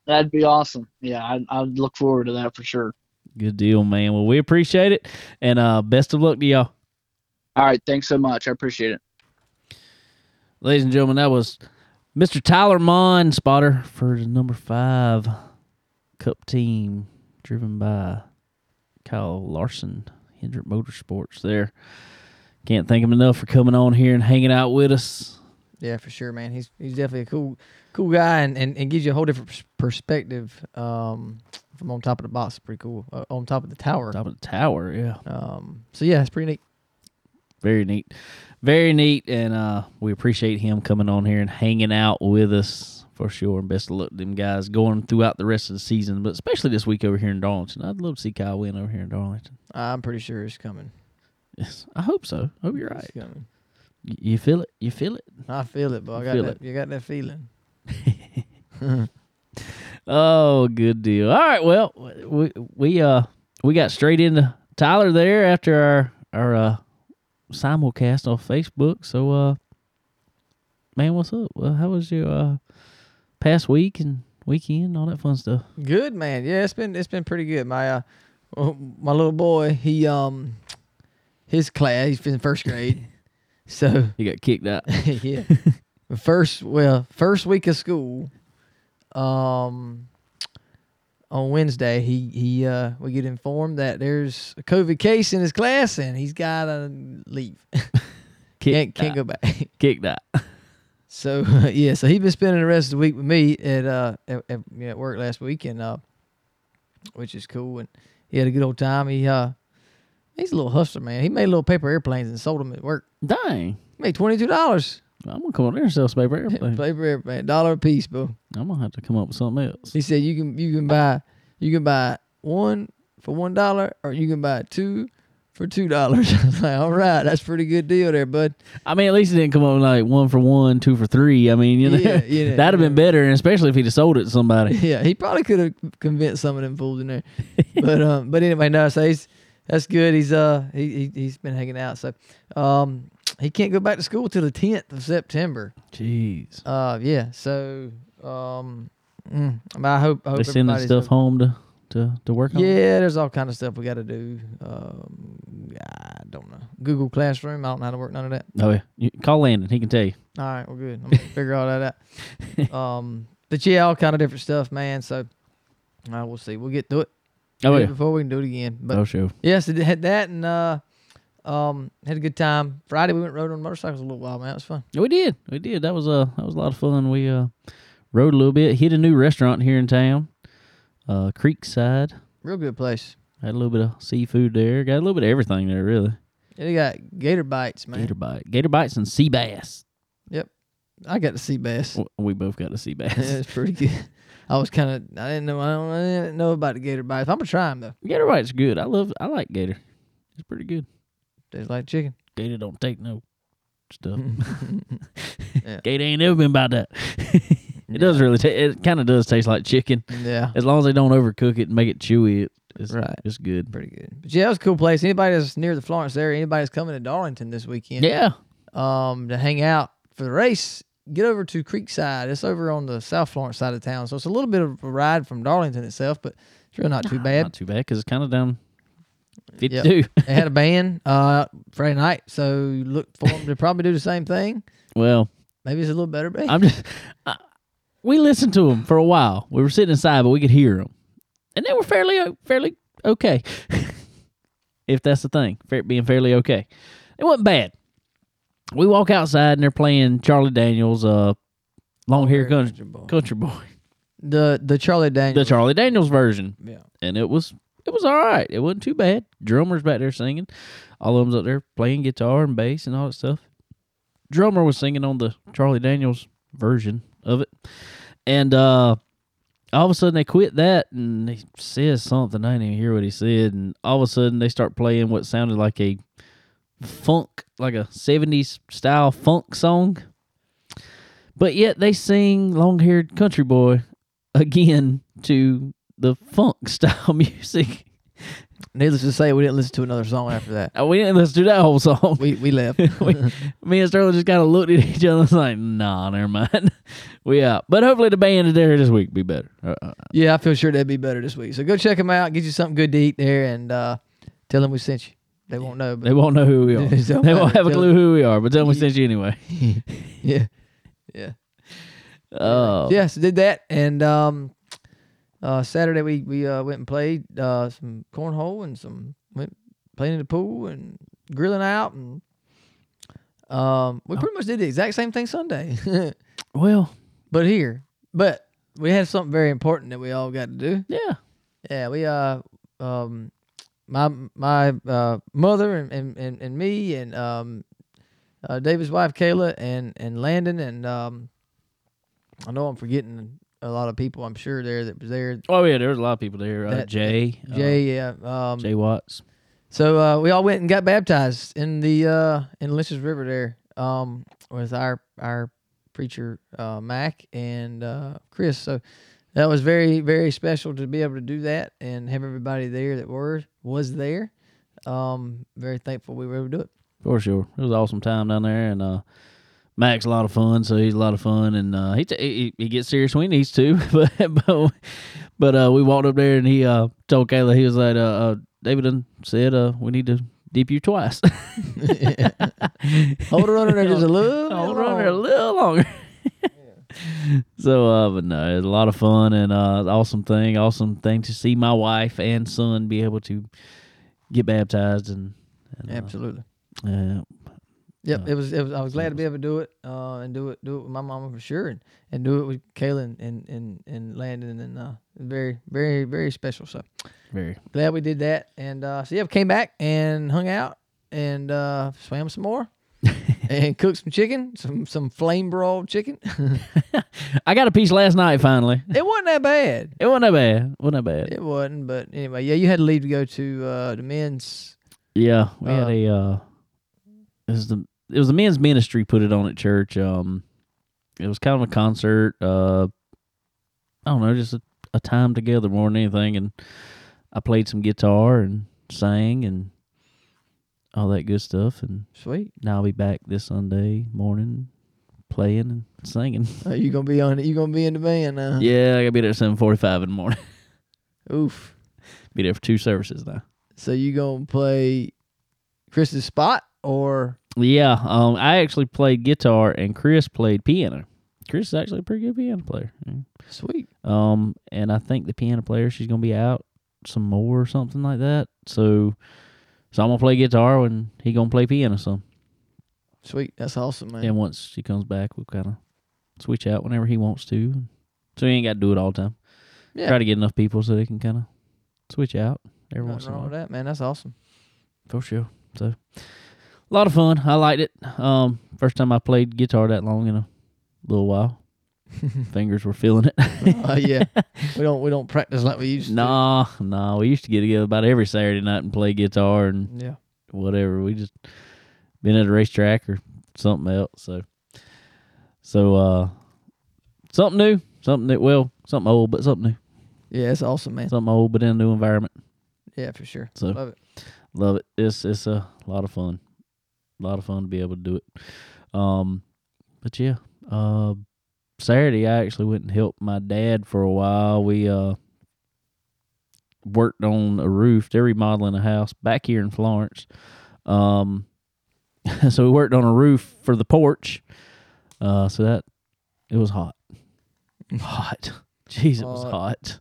That'd be awesome. Yeah, I I look forward to that for sure. Good deal, man. Well, we appreciate it, and uh, best of luck to y'all. All right, thanks so much. I appreciate it. Ladies and gentlemen, that was Mr. Tyler Monn, spotter for the number five Cup team, driven by Kyle Larson, Hendrick Motorsports there. Can't thank him enough for coming on here and hanging out with us. Yeah, for sure, man. He's he's definitely a cool cool guy and, and, and gives you a whole different perspective um, from on top of the box. Pretty cool. Uh, on top of the tower. Top of the tower, yeah. Um, so yeah, it's pretty neat. Very neat, very neat, and uh, we appreciate him coming on here and hanging out with us for sure. And best of luck to them guys going throughout the rest of the season, but especially this week over here in Darlington. I'd love to see Kyle win over here in Darlington. I'm pretty sure he's coming. Yes, I hope so. I hope you're right. It's coming. You feel it? You feel it? I feel it, but I got that. It. You got that feeling. Oh, good deal. All right. Well, we we uh we got straight into Tyler there after our our uh simulcast on Facebook. So uh man, what's up? Well, how was your uh past week and weekend, all that fun stuff? Good man. Yeah, it's been it's been pretty good. My uh, my little boy, he um, his class, he's in first grade, so he got kicked out. yeah. First well, first week of school, um, on Wednesday, he he uh, we get informed that there's a COVID case in his class and he's gotta leave. Can't can't go back. Kick out. So yeah, so he's been spending the rest of the week with me at uh at, at, yeah, at work last week and uh, which is cool and he had a good old time. He uh he's a little hustler man. He made little paper airplanes and sold them at work. Dang. He made twenty two dollars. I'm gonna come on there and sell some paper airplane. Paper airplane, dollar a piece, bro. I'm gonna have to come up with something else. He said you can you can buy you can buy one for one dollar or you can buy two for two dollars. I was like, all right, that's pretty good deal there, bud. I mean, at least it didn't come up with like one for one, two for three. I mean, you know, Yeah, yeah, that'd have been better, and especially if he'd have sold it to somebody. Yeah, he probably could have convinced some of them fools in there. but um, but anyway, no, so he's that's good. He's uh he, he he's been hanging out. So um he can't go back to school till the tenth of September. Jeez. Uh yeah, so um mm, I hope I hope They sending stuff home to, to, to work on? Yeah, there's all kind of stuff we got to do. Um, I don't know. Google Classroom. I don't know how to work none of that. Oh, yeah. You, call Landon. He can tell you. All right, we're good. I'm gonna figure all that out. Um, but yeah, all kind of different stuff, man. So uh, we'll see. We'll get through it. Oh, yeah. Before we can do it again. But Oh, sure. yes, it had that and uh, um, had a good time. Friday we went rode on motorcycles a little while, man. It was fun. We did. We did. That was uh, that was a lot of fun. We uh, rode a little bit. Hit a new restaurant here in town, uh, Creekside. Real good place. Had a little bit of seafood there. Got a little bit of everything there, really. Yeah, they got gator bites, man. Gator bite, gator bites, and sea bass. Yep, I got to sea bass. We both got a sea bass. it's pretty good. I was kind of I didn't know I, don't, I didn't know about the gator bites. I'm gonna try them though. gator bite's good. I love. I like gator. It's pretty good. Tastes like chicken. Gator don't take no stuff. Yeah. Gator ain't ever been about that. it does really. ta it kind of does taste like chicken. Yeah, As long as they don't overcook it and make it chewy, it, it's Right. It's good. pretty good. But yeah, it was a cool place. Anybody that's near the Florence area, anybody that's coming to Darlington this weekend, Yeah. um, to hang out for the race, get over to Creekside. It's over on the South Florence side of town, so it's a little bit of a ride from Darlington itself, but it's really not too bad. Not too bad because it's kind of down 52. they had a band uh Friday night, so look for them to probably do the same thing. well, Maybe it's a little better band. I'm just. I, we listened to them for a while. We were sitting inside, but we could hear them, and they were fairly o- fairly okay. if that's the thing, fair, being fairly okay, it wasn't bad. We walk outside and they're playing Charlie Daniels, uh, long hair country, Country Boy. country boy, The the Charlie Daniels the. Charlie Daniels version, yeah. and it was it was all right. It wasn't too bad. Drummers back there singing, all of them's up there playing guitar and bass and all that stuff. Drummer was singing on the Charlie Daniels version of it, and uh, all of a sudden they quit that and he says something. I didn't even hear what he said, and all of a sudden they start playing what sounded like a funk, like a '70s style funk song. But yet they sing "Long Haired Country Boy" again to the funk style music. Needless to say, we didn't listen to another song after that. Uh, We didn't listen to that whole song. We we left. We- Me and Sterling just kind of looked at each other and was like, nah, never mind. we out. But hopefully the band is there this week be better. Uh, uh, yeah, I feel sure that'd be better this week. So go check them out. Get you something good to eat there, and uh, tell them we sent you. They won't know, but they won't know who we are. They won't matter. have a clue who we are, but tell them we sent you anyway. yeah, yeah. Oh, Yeah, so did that, and um, uh, Saturday we we uh, went and played uh, some cornhole and some went playing in the pool and grilling out, and um, we pretty much did the exact same thing Sunday, well, but here, but we had something very important that we all got to do. yeah. Yeah, we uh um my my uh mother and and, and, and me and um uh David's wife Kayla and and Landon and um I know I'm forgetting a lot of people I'm sure there that was there. Oh, yeah, there was a lot of people there. Uh, That- Jay. uh, Jay, yeah. Um Jay Watts. so uh we all went and got baptized in the uh in Lynches River there um with our our preacher uh Mac and uh Chris. So that was very very special to be able to do that and have everybody there that were was there. Um, very thankful we were able to do it. For sure, it was an awesome time down there, and uh, Mac's a lot of fun, so he's a lot of fun, and uh, he, t- he he gets serious when he needs to, but but but uh, we walked up there and he uh told Kayla he was like, uh, uh David said uh we need to dip you twice, Hold her under there just a little. hold on there a little longer. so uh, but no, it's a lot of fun and uh, awesome thing, awesome thing to see my wife and son be able to get baptized and, and Absolutely. yeah, Yep, Uh, it was. It was. I was glad to be able to do it, uh, and do it, do it with my mama for sure, and, and do it with Kayla and and and, and Landon, and uh, very, very, very special. So very glad we did that, and uh, so yeah, we came back and hung out and uh, swam some more, and cooked some chicken, some some flame broiled chicken. I got a piece last night finally. it wasn't that bad. It wasn't that bad. wasn't that bad. It wasn't, but anyway, yeah, you had to leave to go to uh, the men's. Yeah, we had Uh, a. Uh, was the it was the men's ministry put it on at church. Um, it was kind of a concert. Uh, I don't know, just a, a time together more than anything. And I played some guitar and sang and all that good stuff. And Sweet. now I'll be back this Sunday morning playing and singing. Uh, you gonna be on? You gonna be in the band? Uh, yeah, I gotta be there at seven forty five in the morning. Oof. be there for two services now. So you gonna play Chris's spot or? Yeah, um, I actually played guitar and Chris played piano. Chris is actually a pretty good piano player. Sweet. Um, and I think the piano player she's gonna be out some more or something like that. So, so I'm gonna play guitar and he gonna play piano some. Sweet. That's awesome, man. And once she comes back, we'll kind of switch out whenever he wants to. So he ain't got to do it all the time. Yeah. Try to get enough people so they can kind of switch out every once in a while. that, man. That's awesome. For sure. So a lot of fun. I liked it. Um, first time I played guitar that long in a little while. Fingers were feeling it. uh, yeah. We don't we don't practice like we used to. nah, nah. We used to get together about every Saturday night and play guitar and Yeah. whatever. We just been at a racetrack or something else. So, so uh, something new, something that well, something old, but something new, Yeah, it's awesome, man. something old, but in a new environment. Yeah, for sure. So Love it. love it. It's it's a lot of fun, a lot of fun to be able to do it. Um, but yeah, uh, Saturday I actually went and helped my dad for a while. We uh worked on a roof. They're remodeling a house back here in Florence. Um, so we worked on a roof for the porch. Uh, so that it was hot, hot. Jeez, it was Hot.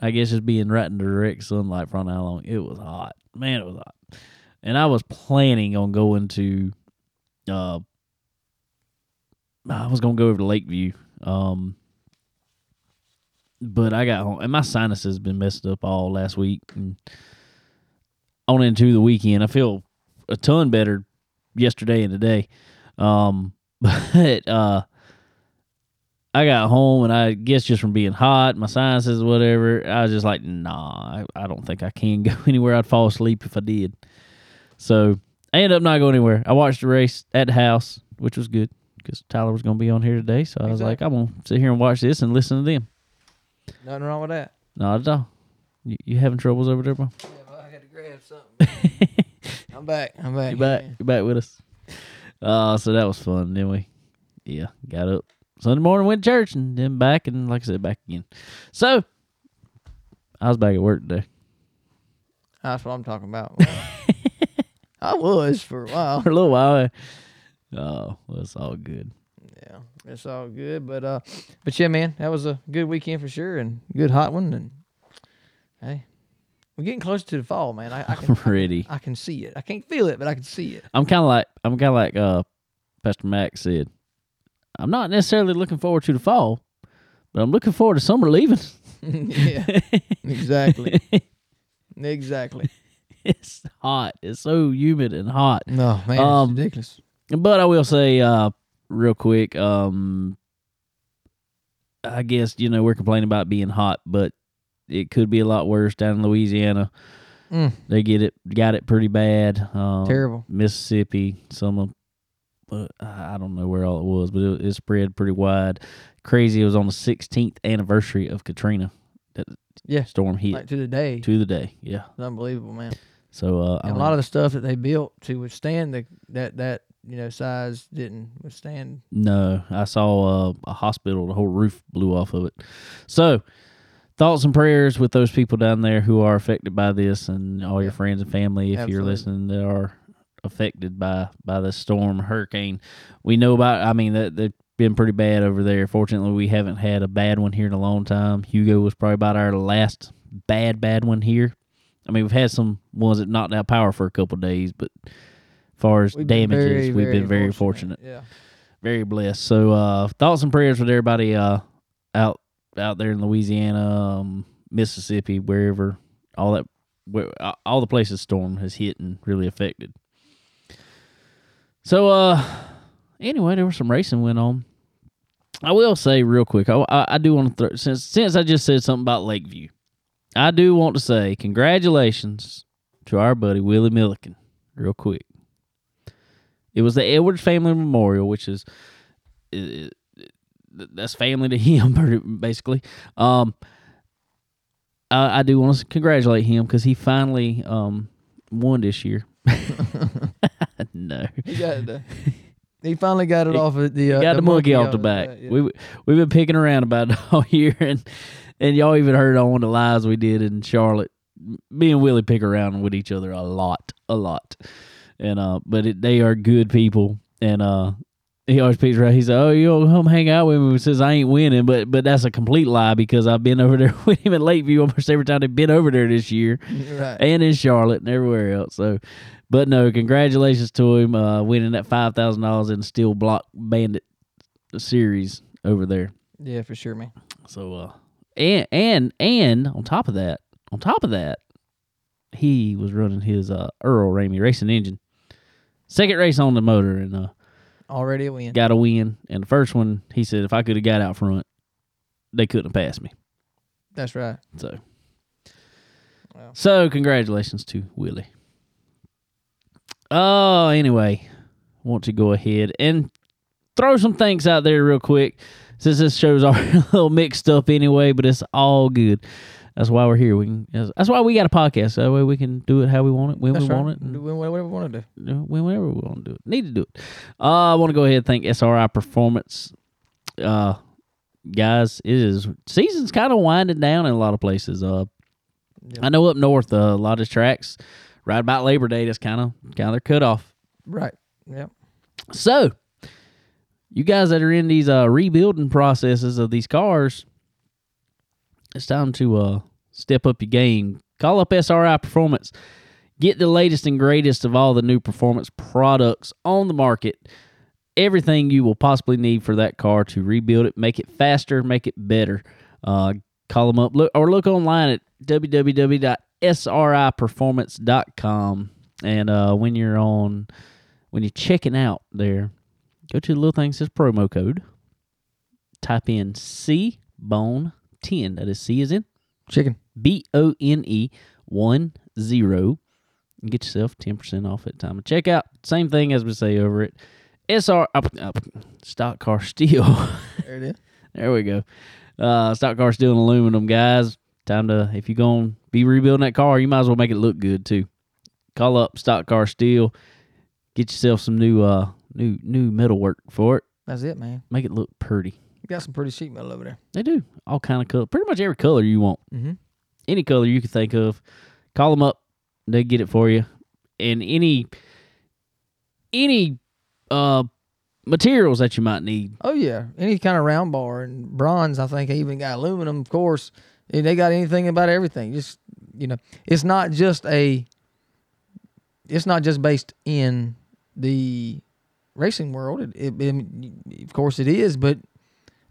I guess just being right in the direct sunlight for how long it was hot. Man, it was hot. And I was planning on going to uh I was gonna go over to Lakeview. Um but I got home and my sinuses has been messed up all last week and on into the weekend. I feel a ton better yesterday and today. Um but uh I got home and I guess just from being hot, my sinuses, whatever, I was just like, nah, I, I don't think I can go anywhere. I'd fall asleep if I did. So I ended up not going anywhere. I watched the race at the house, which was good because Tyler was going to be on here today. So I was like, I'm going to sit here and watch this and listen to them. Nothing wrong with that. Not at all. You, you having troubles over there, bro? Yeah, well, I got to grab something. I'm back. I'm back. You back? You back with us? Uh, so that was fun. Then we, yeah, got up Sunday morning, went to church, and then back, and like I said, back again. So I was back at work today. That's what I'm talking about. I was for a while. for a little while. eh? Oh, well, it's all good. Yeah, it's all good. But uh, but yeah, man, that was a good weekend for sure, and good hot one. And hey, we're getting closer to the fall, man. I, I can Ready. I can see it. I can't feel it, but I can see it. I'm kind of like I'm kind of like uh, Pastor Max said. I'm not necessarily looking forward to the fall, but I'm looking forward to summer leaving. yeah, exactly, exactly. It's hot. It's so humid and hot. No man, Um, it's ridiculous. But I will say, uh, real quick, um, I guess you know we're complaining about being hot, but it could be a lot worse down in Louisiana. Mm. They get it, got it pretty bad. Um, Terrible. Mississippi, some of, but I don't know where all it was, but it, it spread pretty wide. Crazy. It was on the 16th anniversary of Katrina. That Yeah. storm hit Like to the day. to the day. Yeah. It's unbelievable, man. So uh, a lot of the stuff that they built to withstand the that that you know size didn't withstand. No, I saw uh, a hospital. The whole roof blew off of it. So, thoughts and prayers with those people down there who are affected by this, and all your Yeah. friends and family, if you're listening, that are affected by by this storm, hurricane. We know about. I mean, that they've been pretty bad over there. Fortunately, we haven't had a bad one here in a long time. Hugo was probably about our last bad bad one here. I mean, we've had some ones that knocked out power for a couple days, but as far as We've been damages, very, we've very been very fortunate Yeah. very blessed. So uh thoughts and prayers with everybody uh out out there in Louisiana, um, Mississippi, wherever all that where, uh, all the places storm has hit and really affected. So uh anyway, there was some racing went on. I will say real quick, I I, I do want to throw since since I just said something about Lakeview, I do want to say congratulations to our buddy Willie Milliken, real quick. It was the Edwards Family Memorial, which is i- i- that's family to him, basically. Um, I, I do want to congratulate him because he finally um won this year. no, He got the, He finally got it He- off of the. Uh, got the, monkey off the back. yeah. We we've been picking around about it all year, and and y'all even heard on one of the lives we did in Charlotte. Me and Willie pick around with each other a lot, a lot, and uh, but it, they are good people, and uh, he always picks around. He said, "Oh, you come hang out with me." He says I ain't winning, but but that's a complete lie because I've been over there with him at Lakeview almost every time they've been over there this year right. and in Charlotte and everywhere else. So, but no, congratulations to him uh, winning that five thousand dollars in the Steel Block Bandit series over there. Yeah, for sure, man. So, uh, and and and on top of that, on top of that, he was running his uh, Earl Ramey racing engine. Second race on the motor and uh, Already a win. got a win. And the first one, he said, if I could have got out front, they couldn't have passed me. That's right. So, Wow. so congratulations to Willie. Oh, anyway, want to go ahead and throw some things out there real quick, since this show's are a little mixed up anyway, but it's all good. That's why we're here. We can. That's why we got a podcast. That way we can do it how we want it, when That's we right. want it, and Do whatever we want to do. know, whenever we want to do it. Need to do it. Uh, I want to go ahead and thank SRI Performance. Uh, guys, it is season's kind of winding down in a lot of places. Uh, Yep. I know up north, uh, a lot of tracks right about Labor Day. That's kind of kind of their cutoff. Right. Yep. So, you guys that are in these uh, rebuilding processes of these cars, it's time to uh, step up your game. Call up SRI Performance. Get the latest and greatest of all the new performance products on the market. Everything you will possibly need for that car to rebuild it, make it faster, make it better. Uh, call them up look, or look online at www.sriperformance.com. And uh, when you're on, when you're checking out there, go to the little thing that says promo code. Type in C Bone 10. That is C is in Chicken. B O N E 1 0. And get yourself 10% off at time of checkout. Same thing as we say over it. SR up, up, Stock Car Steel. There it is. there we go. Uh, stock Car Steel and aluminum, guys. Time to, if you're going to be rebuilding that car, you might as well make it look good too. Call up Stock Car Steel. Get yourself some new, uh, new, new metal work for it. That's it, man. Make it look pretty. You got some pretty sheet metal over there. They do all kind of color, pretty much every color you want. Mm-hmm. any color you can think of. Call them up; they get it for you. And any any uh materials that you might need. Oh yeah, any kind of round bar and bronze. I think even got aluminum, of course. And They got anything about everything. Just you know, it's not just a. It's not just based in the racing world. It, it, it- of course, it is. But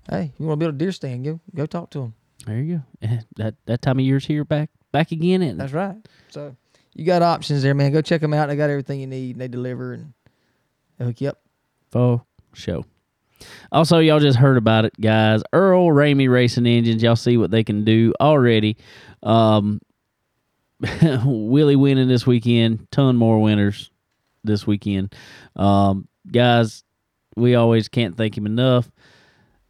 hey, you want to build a deer stand? Go go talk to them. There you go. Eh, That that time of year's here back back again, and That's right. So you got options there, man. Go check them out. They got everything you need. They deliver and they hook you up. for show. Also, y'all just heard about it, guys. Earl Ramey Racing Engines. Y'all see what they can do already. Um, Willie winning this weekend. Ton more winners this weekend. Um, guys, we always can't thank him enough.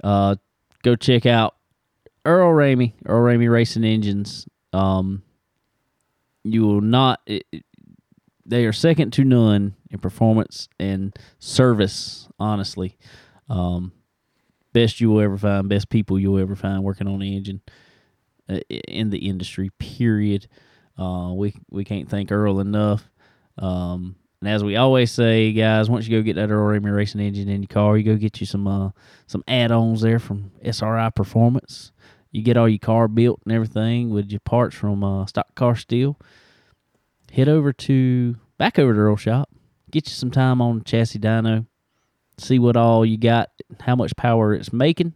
Uh, go check out Earl Ramey, Earl Ramey Racing Engines. Um, you will not. It, it- they are second to none in performance and service. Honestly, um, best you will ever find, best people you'll ever find working on the engine uh, in the industry. Period. Uh, we we can't thank Earl enough. Um, and as we always say, guys, once you go get that Earl Ramey Racing engine in your car, you go get you some uh, some add-ons there from SRI Performance. You get all your car built and everything with your parts from uh, Stock Car Steel. Head over to back over to Earl Shop. Get you some time on chassis dyno. See what all you got, how much power it's making.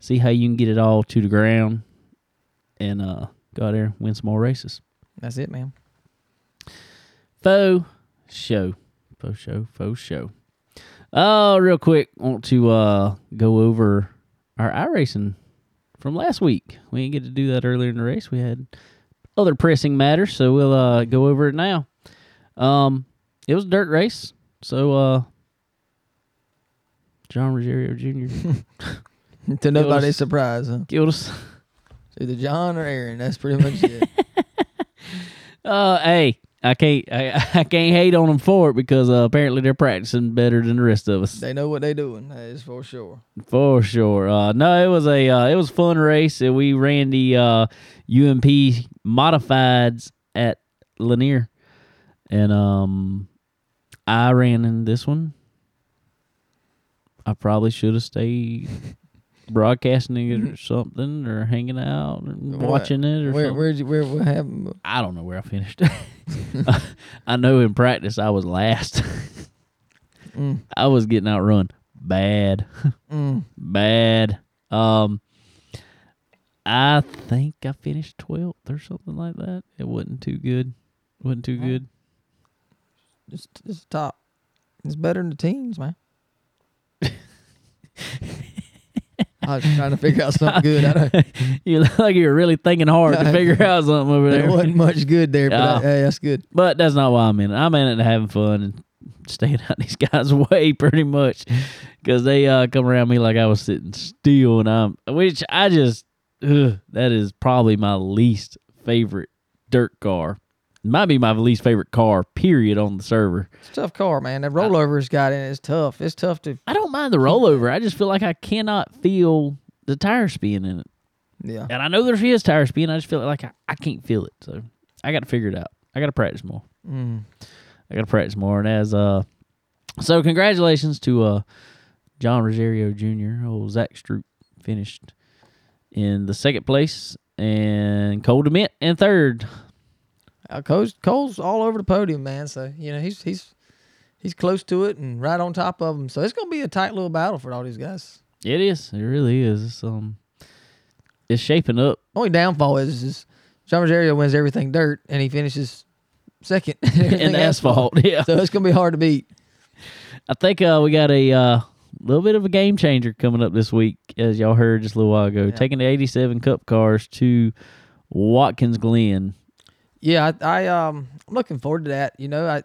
See how you can get it all to the ground, and uh, go out there and win some more races. That's it, man. Faux show. Faux show. Faux show. Oh, real quick, want to uh go over our iRacing from last week. We didn't get to do that earlier in the race. We had other pressing matters, so we'll uh go over it now. Um it was a dirt race, so uh John Rosario Jr. to nobody's us- surprise, huh? killed us. Either John or Aaron. That's pretty much it. Uh, hey, I can't I, I can't hate on them for it because uh, apparently they're practicing better than the rest of us. they know what they're doing. That is for sure. For sure. Uh, no, it was a uh, it was a fun race. Uh, We ran the uh, UMP modifieds at Lanier, and um, I ran in this one. I probably should have stayed broadcasting it or something, or hanging out, or watching it, or Where something. where'd you where what happened? I don't know where I finished. I know in practice I was last. Mm, I was getting outrun bad. mm. bad. Um, I think I finished twelfth or something like that. It wasn't too good. wasn't too Oh. good. It's it's top. It's better than the teams, man. I was trying to figure out something good. I don't, you look like you were really thinking hard to figure out something over there there. wasn't much good there, but. I, hey, that's good. But that's not why I'm in it. I'm in it to having fun and staying out these guys' way pretty much because they uh, come around me like I was sitting still, and I'm which I just ugh, that is probably my least favorite dirt car. Might be my least favorite car. Period on the server. It's a tough car, man. That rollover's got in it. It's tough. It's tough to I don't mind the rollover. I just feel like I cannot feel the tire spin in it. yeah. And I know there is his tire spin. I just feel like I, I can't feel it. So I got to figure it out. I got to practice more. Mm. I got to practice more. And as uh, so congratulations to uh, John Rosario Jr. Old Zach Stroop finished in the second place, and Cole DeMint in third. Uh, Cole's, Cole's all over the podium, man. So you know he's he's he's close to it and right on top of him. So it's gonna be a tight little battle for all these guys. It is. It really is. It's, um, it's shaping up. Only downfall is is John Rosario wins everything dirt and he finishes second in the asphalt. Yeah, So it's gonna be hard to beat. I think uh, we got a uh, little bit of a game changer coming up this week, as y'all heard just a little while ago. Yeah. Taking the '87 Cup cars to Watkins Glen. Yeah, I, I um I'm looking forward to that. You know, I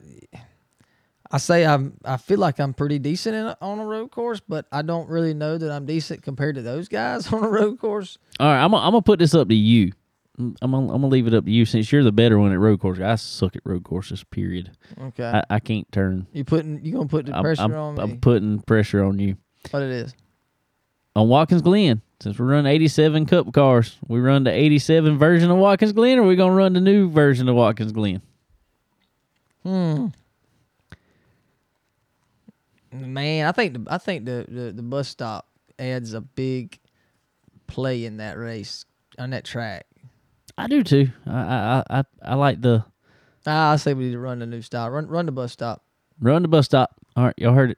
I say I'm I feel like I'm pretty decent in a, on a road course, but I don't really know that I'm decent compared to those guys on a road course. All right, I'm gonna, I'm gonna put this up to you. I'm gonna, I'm gonna leave it up to you since you're the better one at road courses. I suck at road courses. Period. Okay, I, I can't turn. you putting you gonna put the I'm, pressure I'm, on me? I'm putting pressure on you what it is? on Watkins Glen. Since we run 87 Cup cars, we run the 87 version of Watkins Glen, or we gonna run the new version of Watkins Glen? Hmm. Man, I think the I think the, the, the bus stop adds a big play in that race on that track. I do too. I I I, I like the Ah, I say we need to run the new style. Run run the bus stop. run the bus stop. All right, y'all heard it.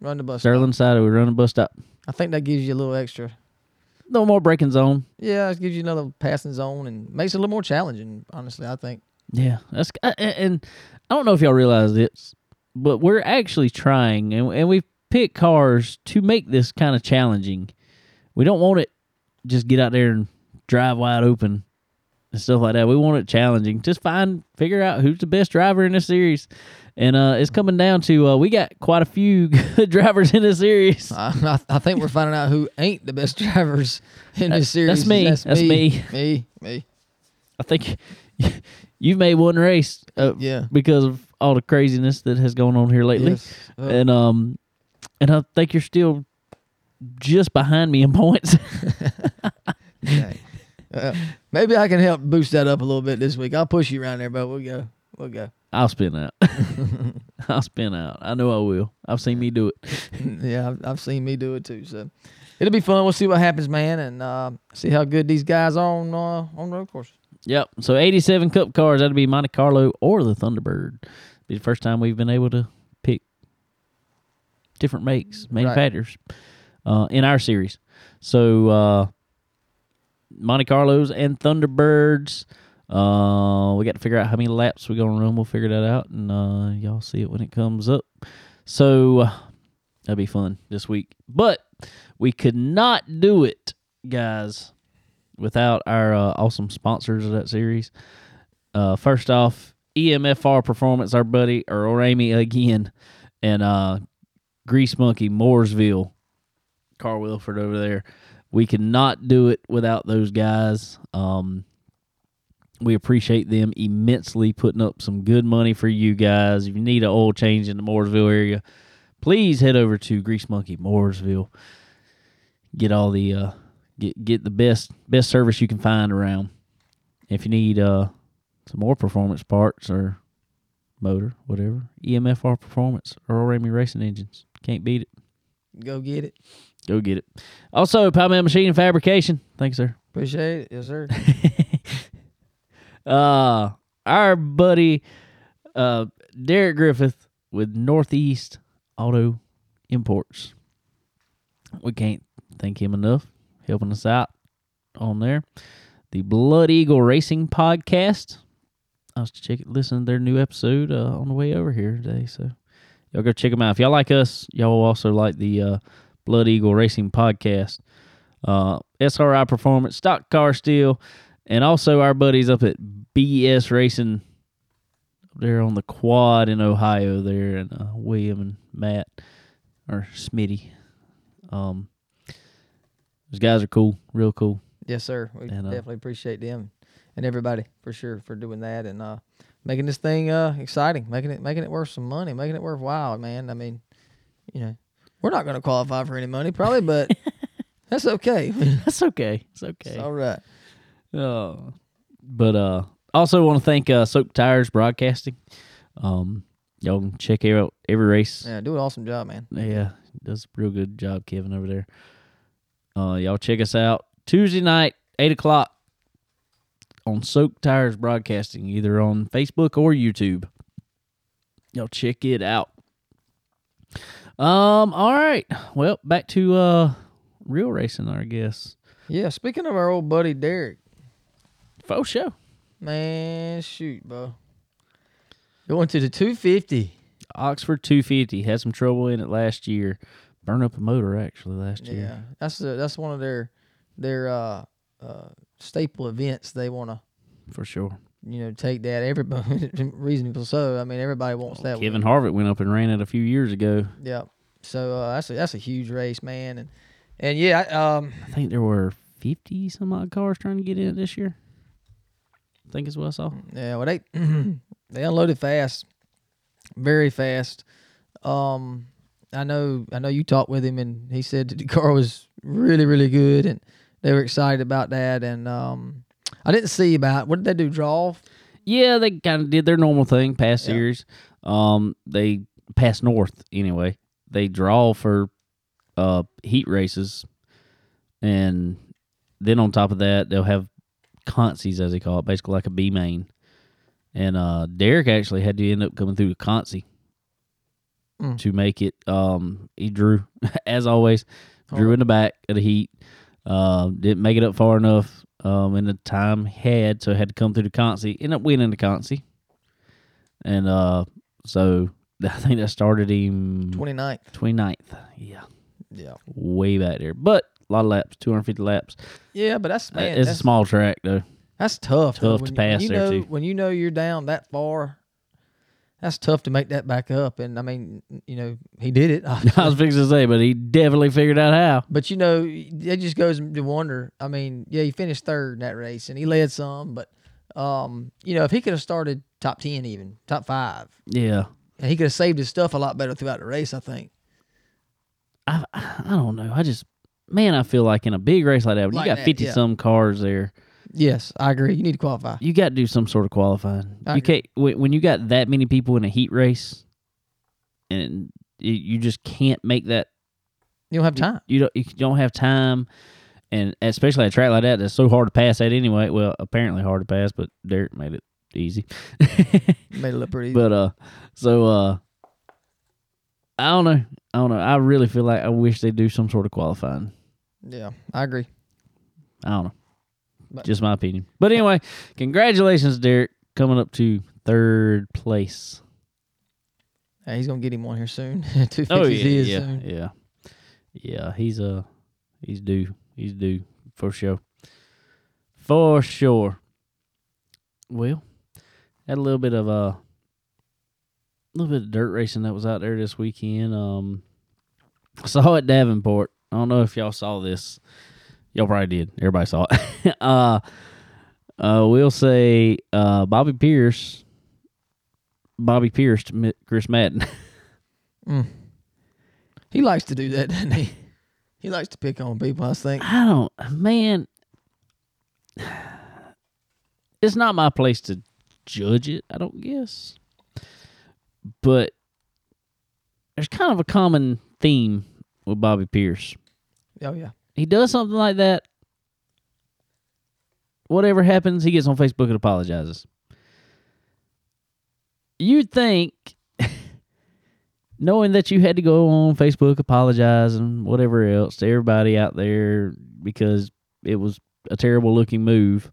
Run the bus Sterling side, we run the bus stop. stop. I think that gives you a little extra. No more braking zone. Yeah, it gives you another passing zone and makes it a little more challenging. Honestly, I think. Yeah, that's and, and I don't know if y'all realize this, but we're actually trying, and and we pick cars to make this kind of challenging. We don't want it just get out there and drive wide open. and stuff like that. We want it challenging. Just find, figure out who's the best driver in this series. And uh, it's coming down to uh, we got quite a few good drivers in this series. I, I, I think we're finding out who ain't the best drivers in this series. that's me. That's me. Me. Me. I think you've made one race uh, Yeah. because of all the craziness that has gone on here lately. Yes. And um, and I think you're still just behind me in points. okay. Uh, maybe I can help boost that up a little bit this week. I'll push you around there, but we'll go. We'll go. I'll spin out. I'll spin out. I know I will. I've seen me do it. yeah, I've, I've seen me do it too. So it'll be fun. We'll see what happens, man, and uh, see how good these guys are on uh, on road course. Yep. So 87 Cup cars. That'll be Monte Carlo or the Thunderbird. Be the first time we've been able to pick different makes, manufacturers uh, in our series. So uh, Monte Carlos and Thunderbirds. Uh, we got to figure out how many laps we're gonna run. We'll figure that out, and uh, y'all see it when it comes up. So uh, that'd be fun this week. But we could not do it, guys, without our uh, awesome sponsors of that series. Uh, first off, EMFR Performance, our buddy Earl Ramey again, and uh, Grease Monkey Mooresville, Carl Wilford over there. We cannot do it without those guys. Um, we appreciate them immensely putting up some good money for you guys. If you need an oil change in the Mooresville area, please head over to Grease Monkey Mooresville. Get all the uh, get get the best best service you can find around. If you need uh, some more performance parts or motor, whatever, EMFR Performance, Earl Ramey Racing Engines. Can't beat it. Go get it. Go get it. Also, Powman Machine and Fabrication. Thanks, sir. Appreciate it. Yes, sir. uh, our buddy uh, Derek Griffith with Northeast Auto Imports. We can't thank him enough helping us out on there. The Blood Eagle Racing Podcast. I was check listening to their new episode uh, on the way over here today, so y'all go check them out. If y'all like us, y'all will also like the uh, Blood Eagle Racing Podcast. Uh, SRI Performance, Stock Car Steel, and also our buddies up at BS Racing. They're on the quad in Ohio there, and uh, William and Matt or Smitty. Um, those guys are cool, real cool. Yes, sir. We And, uh, definitely appreciate them and everybody for sure for doing that and uh, making this thing uh, exciting, making it making it worth some money, making it worthwhile, man. I mean, you know, we're not going to qualify for any money probably, but that's okay. That's okay. It's okay. It's all right. Uh, but uh, also want to thank uh, Soak Tires Broadcasting. Um, y'all can check out every race. Yeah, do an awesome job, man. Yeah, does a real good job, Kevin over there. Uh, y'all check us out Tuesday night, eight o'clock on Soak Tires Broadcasting, either on Facebook or YouTube. Y'all check it out. Um, all right. Well, back to uh real racing, I guess. Yeah, speaking of our old buddy Derek, Faux show. man, shoot, bro. Going to the 250. Oxford 250 had some trouble in it last year. Burned up a motor actually last Yeah, year. Yeah, that's the, that's one of their their uh, uh, staple events. They want to for sure. you know take that. Everybody reasonable so. I mean, everybody wants that. Kevin Harvick went up and ran it a few years ago. Yeah. So uh, that's a, that's a huge race, man, and and yeah, I- um, I think there were 50 some odd cars trying to get in it this year. Think is what I saw. yeah. Well, they they unloaded fast, very fast. Um, I know I know you talked with him, and he said the car was really really good, and they were excited about that. And um, I didn't see about what did they do? Draw? Yeah, they kind of did their normal thing past Yeah. series. Um, they passed north anyway. They draw for uh heat races, and then on top of that, they'll have consies as they call it, basically like a B main. And uh, Derek actually had to end up coming through the consi Mm. to make it. Um, he drew as always, drew in the back of the heat. Uh, didn't make it up far enough um, in the time he had, so had to come through the consi. Ended up winning the consi, and uh, so I think that started him 29th. 29th. Yeah, Yeah. way back there, but lot of laps, two hundred fifty laps. Yeah, but that's Uh, man, it's that's, a small track though. That's tough. Tough to When- pass you there, know, too. When you know you're down that far, that's tough to make that back up. And I mean, you know, he did it. I was fixing to say, but he definitely figured out how. But you know, it just goes to wonder. I mean, yeah, he finished third in that race, and he led some. But um, you know, if he could have started top ten, even top five, Yeah. and he could have saved his stuff a lot better throughout the race, I think. I I don't know. I just man, I feel like in a big race like that, when Like you got that, fifty yeah. some cars there, Yes, I agree. You need to qualify. you got to do some sort of qualifying. I you agree. can't when, when you got that many people in a heat race, and you, you just can't make that. You don't have time. You don't you don't have time, and especially at a track like that, that's so hard to pass at anyway. Well, apparently hard to pass, but Derek made it easy. Made it look pretty. But uh, so uh, I don't know. I don't know. I really feel like I wish they do some sort of qualifying. Yeah, I agree. I don't know. But- Just my opinion. But anyway, congratulations, Derek, coming up to third place. He's gonna get him one here soon. Two Oh yeah, is yeah, soon. yeah, yeah. He's uh, he's due. He's due for sure. For sure. Well, had a little bit of uh, a little bit of dirt racing that was out there this weekend. Um, I saw it at Davenport. I don't know if y'all saw this. Y'all probably did. Everybody saw it. uh, uh, we'll say uh, Bobby Pierce. Bobby Pierce to Chris Madden. He likes to do that, doesn't he? He likes to pick on people. I think. I don't, man. It's not my place to judge it. I don't guess, but there's kind of a common theme with Bobby Pierce. Oh yeah. He does something like that. Whatever happens, he gets on Facebook and apologizes. You'd think, knowing that you had to go on Facebook, apologize, and whatever else to everybody out there because it was a terrible looking move,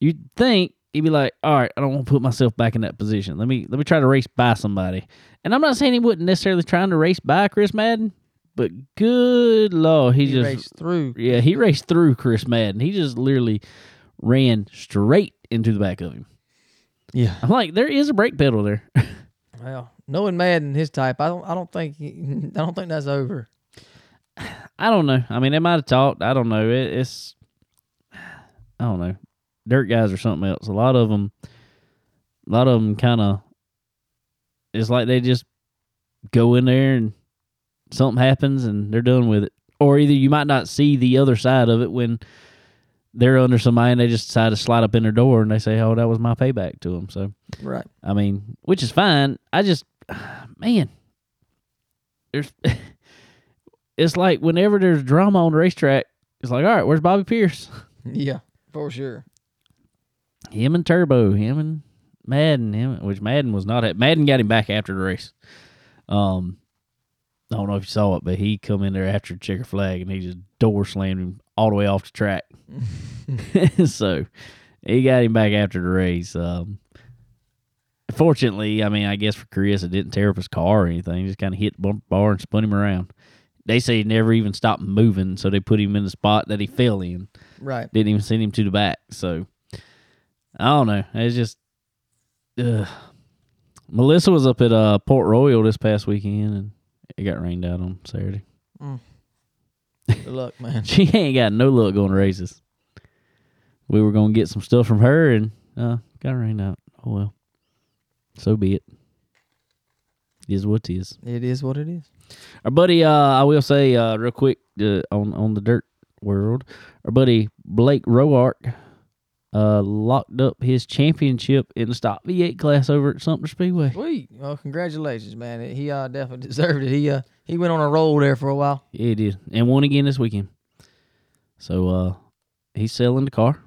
you'd think he'd be like, "All right, I don't want to put myself back in that position. Let me let me try to race by somebody." And I'm not saying he wasn't necessarily trying to race by Chris Madden, but good lord, he, He, just raced through. yeah, he raced through Chris Madden. He just literally ran straight into the back of him. Yeah. I'm like, there is a brake pedal there. Well, knowing Madden his type, I don't. I don't think. He, I don't think that's over. I don't know. I mean, they might have talked. I don't know. It, it's, I don't know. Dirt guys or something else. A lot of them, a lot of them kind of, it's like they just go in there and something happens and they're done with it. Or either you might not see the other side of it when they're under somebody and they just decide to slide up in their door and they say, "Oh, that was my payback to them." So Right. I mean, which is fine. I just, man, there's, it's like whenever there's drama on the racetrack, it's like, all right, where's Bobby Pierce? Yeah. For sure. Him and Turbo, him and Madden, him, which Madden was not at. Madden got him back after the race. Um, I don't know if you saw it, but he come in there after the checker flag and he just door slammed him all the way off the track. so he got him back after the race. Um, fortunately, I mean, I guess for Chris, it didn't tear up his car or anything. It just kind of hit the bumper bar and spun him around. They say he never even stopped moving, so they put him in the spot that he fell in. Right. Didn't even send him to the back. So I don't know. It's just. Melissa was up at uh, Port Royal this past weekend, and it got rained out on Saturday. Good luck, man. She ain't got no luck going to races. We were going to get some stuff from her, and uh, got rained out. Oh well, so be it. It is what it is. It is what it is. Our buddy, uh, I will say uh, real quick uh, on on the dirt world, our buddy Blake Roark uh, locked up his championship in the stock V8 class over at Sumter Speedway. Sweet. Well, congratulations, man. He uh, definitely deserved it. He uh, he went on a roll there for a while. Yeah, he did, and won again this weekend. So uh, he's selling the car.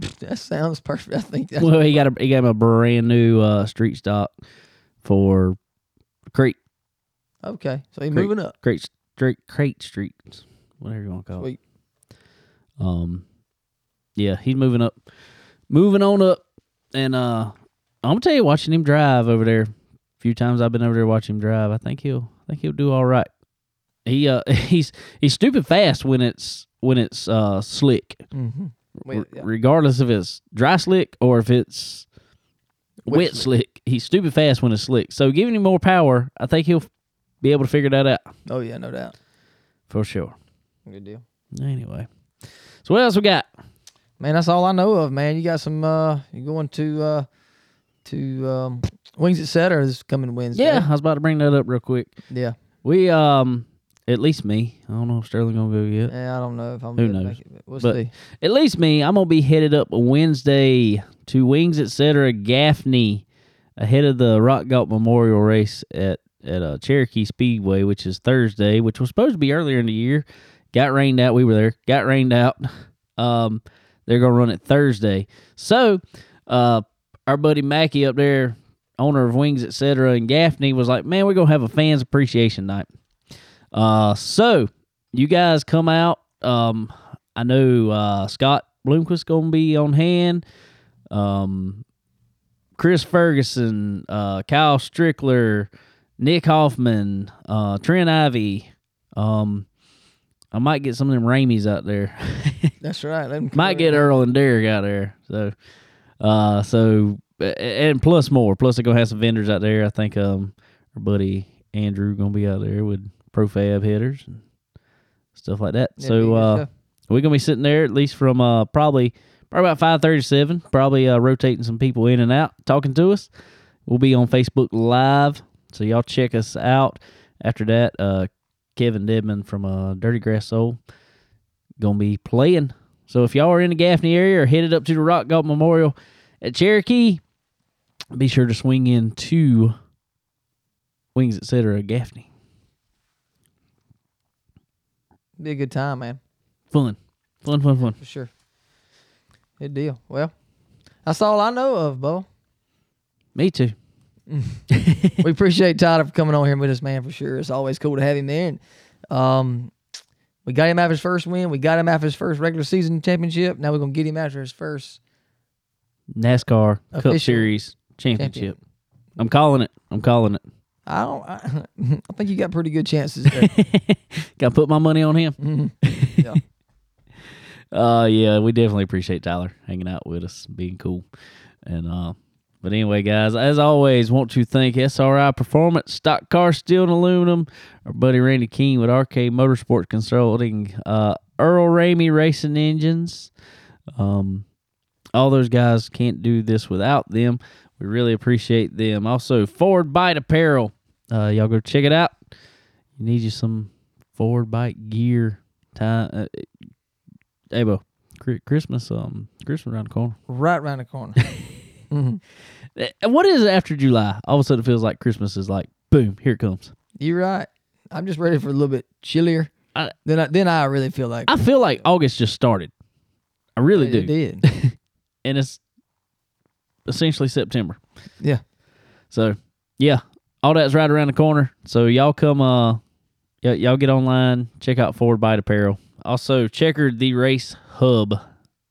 That sounds perfect. I think that's Well, he got a he got him a brand new uh, street stock for Creek okay. So he's moving up. crate Street crate Street, whatever you want to call Sweet. it. Um, yeah, he's moving up, moving on up, and uh, I'm gonna tell you, watching him drive over there, a few times I've been over there watching him drive. I think he'll, I think he'll do all right. He uh, he's he's stupid fast when it's when it's uh slick, Mm-hmm. R- yeah. regardless if it's dry slick or if it's Wet wet, slick. He's stupid fast when it's slick. So giving him more power, I think he'll be able to figure that out Oh yeah, no doubt. for sure. Good deal. Anyway, so what else we got? Man, that's all I know of, man. You got some uh you going to uh to um Wings Etc. this coming Wednesday. Yeah, I was about to bring that up real quick. Yeah. We um, at least me. I don't know if Sterling gonna go yet. Yeah, I don't know if I'm Who gonna knows? make it, but we'll But- see. At least me. I'm gonna be headed up Wednesday to Wings Etc. Gaffney ahead of the Rock Galt Memorial Race at at uh, Cherokee Speedway, which is Thursday, which was supposed to be earlier in the year. Got rained out. We were there. Got rained out. Um, they're gonna run it Thursday. So, uh, our buddy Mackie up there, owner of Wings Etc. in Gaffney, was like, "Man, we're gonna have a fans appreciation night." Uh, so you guys come out. Um, I know uh, Scott Bloomquist gonna be on hand. Um, Chris Ferguson, uh, Kyle Strickler, Nick Hoffman, uh, Trent Ivey. Um, I might get some of them Ramies out there. That's right. Might get. Earl and Derek out there. So, uh, so and plus more. Plus they're gonna have some vendors out there. I think um our buddy Andrew gonna be out there with profab headers and stuff like that. Yeah, so uh, we're gonna be sitting there at least from uh probably probably about five thirty seven. Probably uh, rotating some people in and out, talking to us. We'll be on Facebook Live, so y'all check us out. After that, uh, Kevin Debman from uh, Dirty Grass Soul gonna be playing. So if y'all are in the Gaffney area or headed up to the Rock Galt Memorial at Cherokee, be sure to swing in to Wings Etc. Gaffney. Be a good time, man. Fun, fun, fun, fun. For sure. Good deal. Well, that's all I know of, Bo. Me too. we appreciate Tyler for coming on here with us, man, for sure. It's always cool to have him there. And, um, we got him after his first win. We got him after his first regular season championship. Now we're gonna get him after his first NASCAR Cup Series championship. champion. I'm calling it. I'm calling it. I don't. I, I think you got pretty good chances there. Got to put my money on him. Mhm. Yeah. Uh, yeah, we definitely appreciate Tyler hanging out with us, being cool, and uh. But anyway, guys, as always, want to thank SRI Performance, Stock Car Steel and Aluminum, our buddy Randy King with Arcade Motorsports Consulting, uh, Earl Ramey Racing Engines. Um, all those guys can't do this without them. We really appreciate them. Also, Forward Bite Apparel. Uh, y'all go check it out. You need you some Forward Bite gear. Time, uh, hey, Bo, Christmas, um, Christmas around the corner. right around the corner. hmm Uh, What is it after July? All of a sudden, it feels like Christmas is like, boom, here it comes. You're right. I'm just ready for a little bit chillier. I- then I then I really feel like I feel like August just started. I really it do, did. and it's essentially September. Yeah. So yeah, all that's right around the corner. So y'all come, uh, y- y'all get online, check out Forward Bite Apparel. Also, Checker the Race Hub.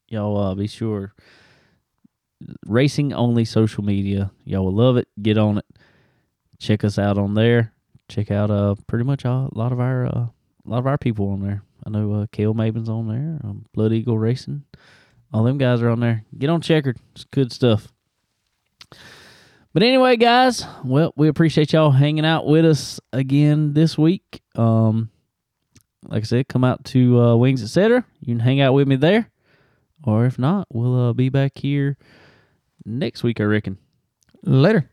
Y'all uh, be sure. Racing only social media. Y'all will love it. Get on it. Check us out on there. Check out uh pretty much a lot of our uh, a lot of our people on there. I know uh, Kale Maven's on there. Um, Blood Eagle Racing. All them guys are on there. Get on Checkered. It's good stuff. But anyway, guys, well, we appreciate y'all hanging out with us again this week. Um, like I said, come out to uh, Wings Etc. You can hang out with me there, or if not, we'll uh, be back here next week. I reckon. Later.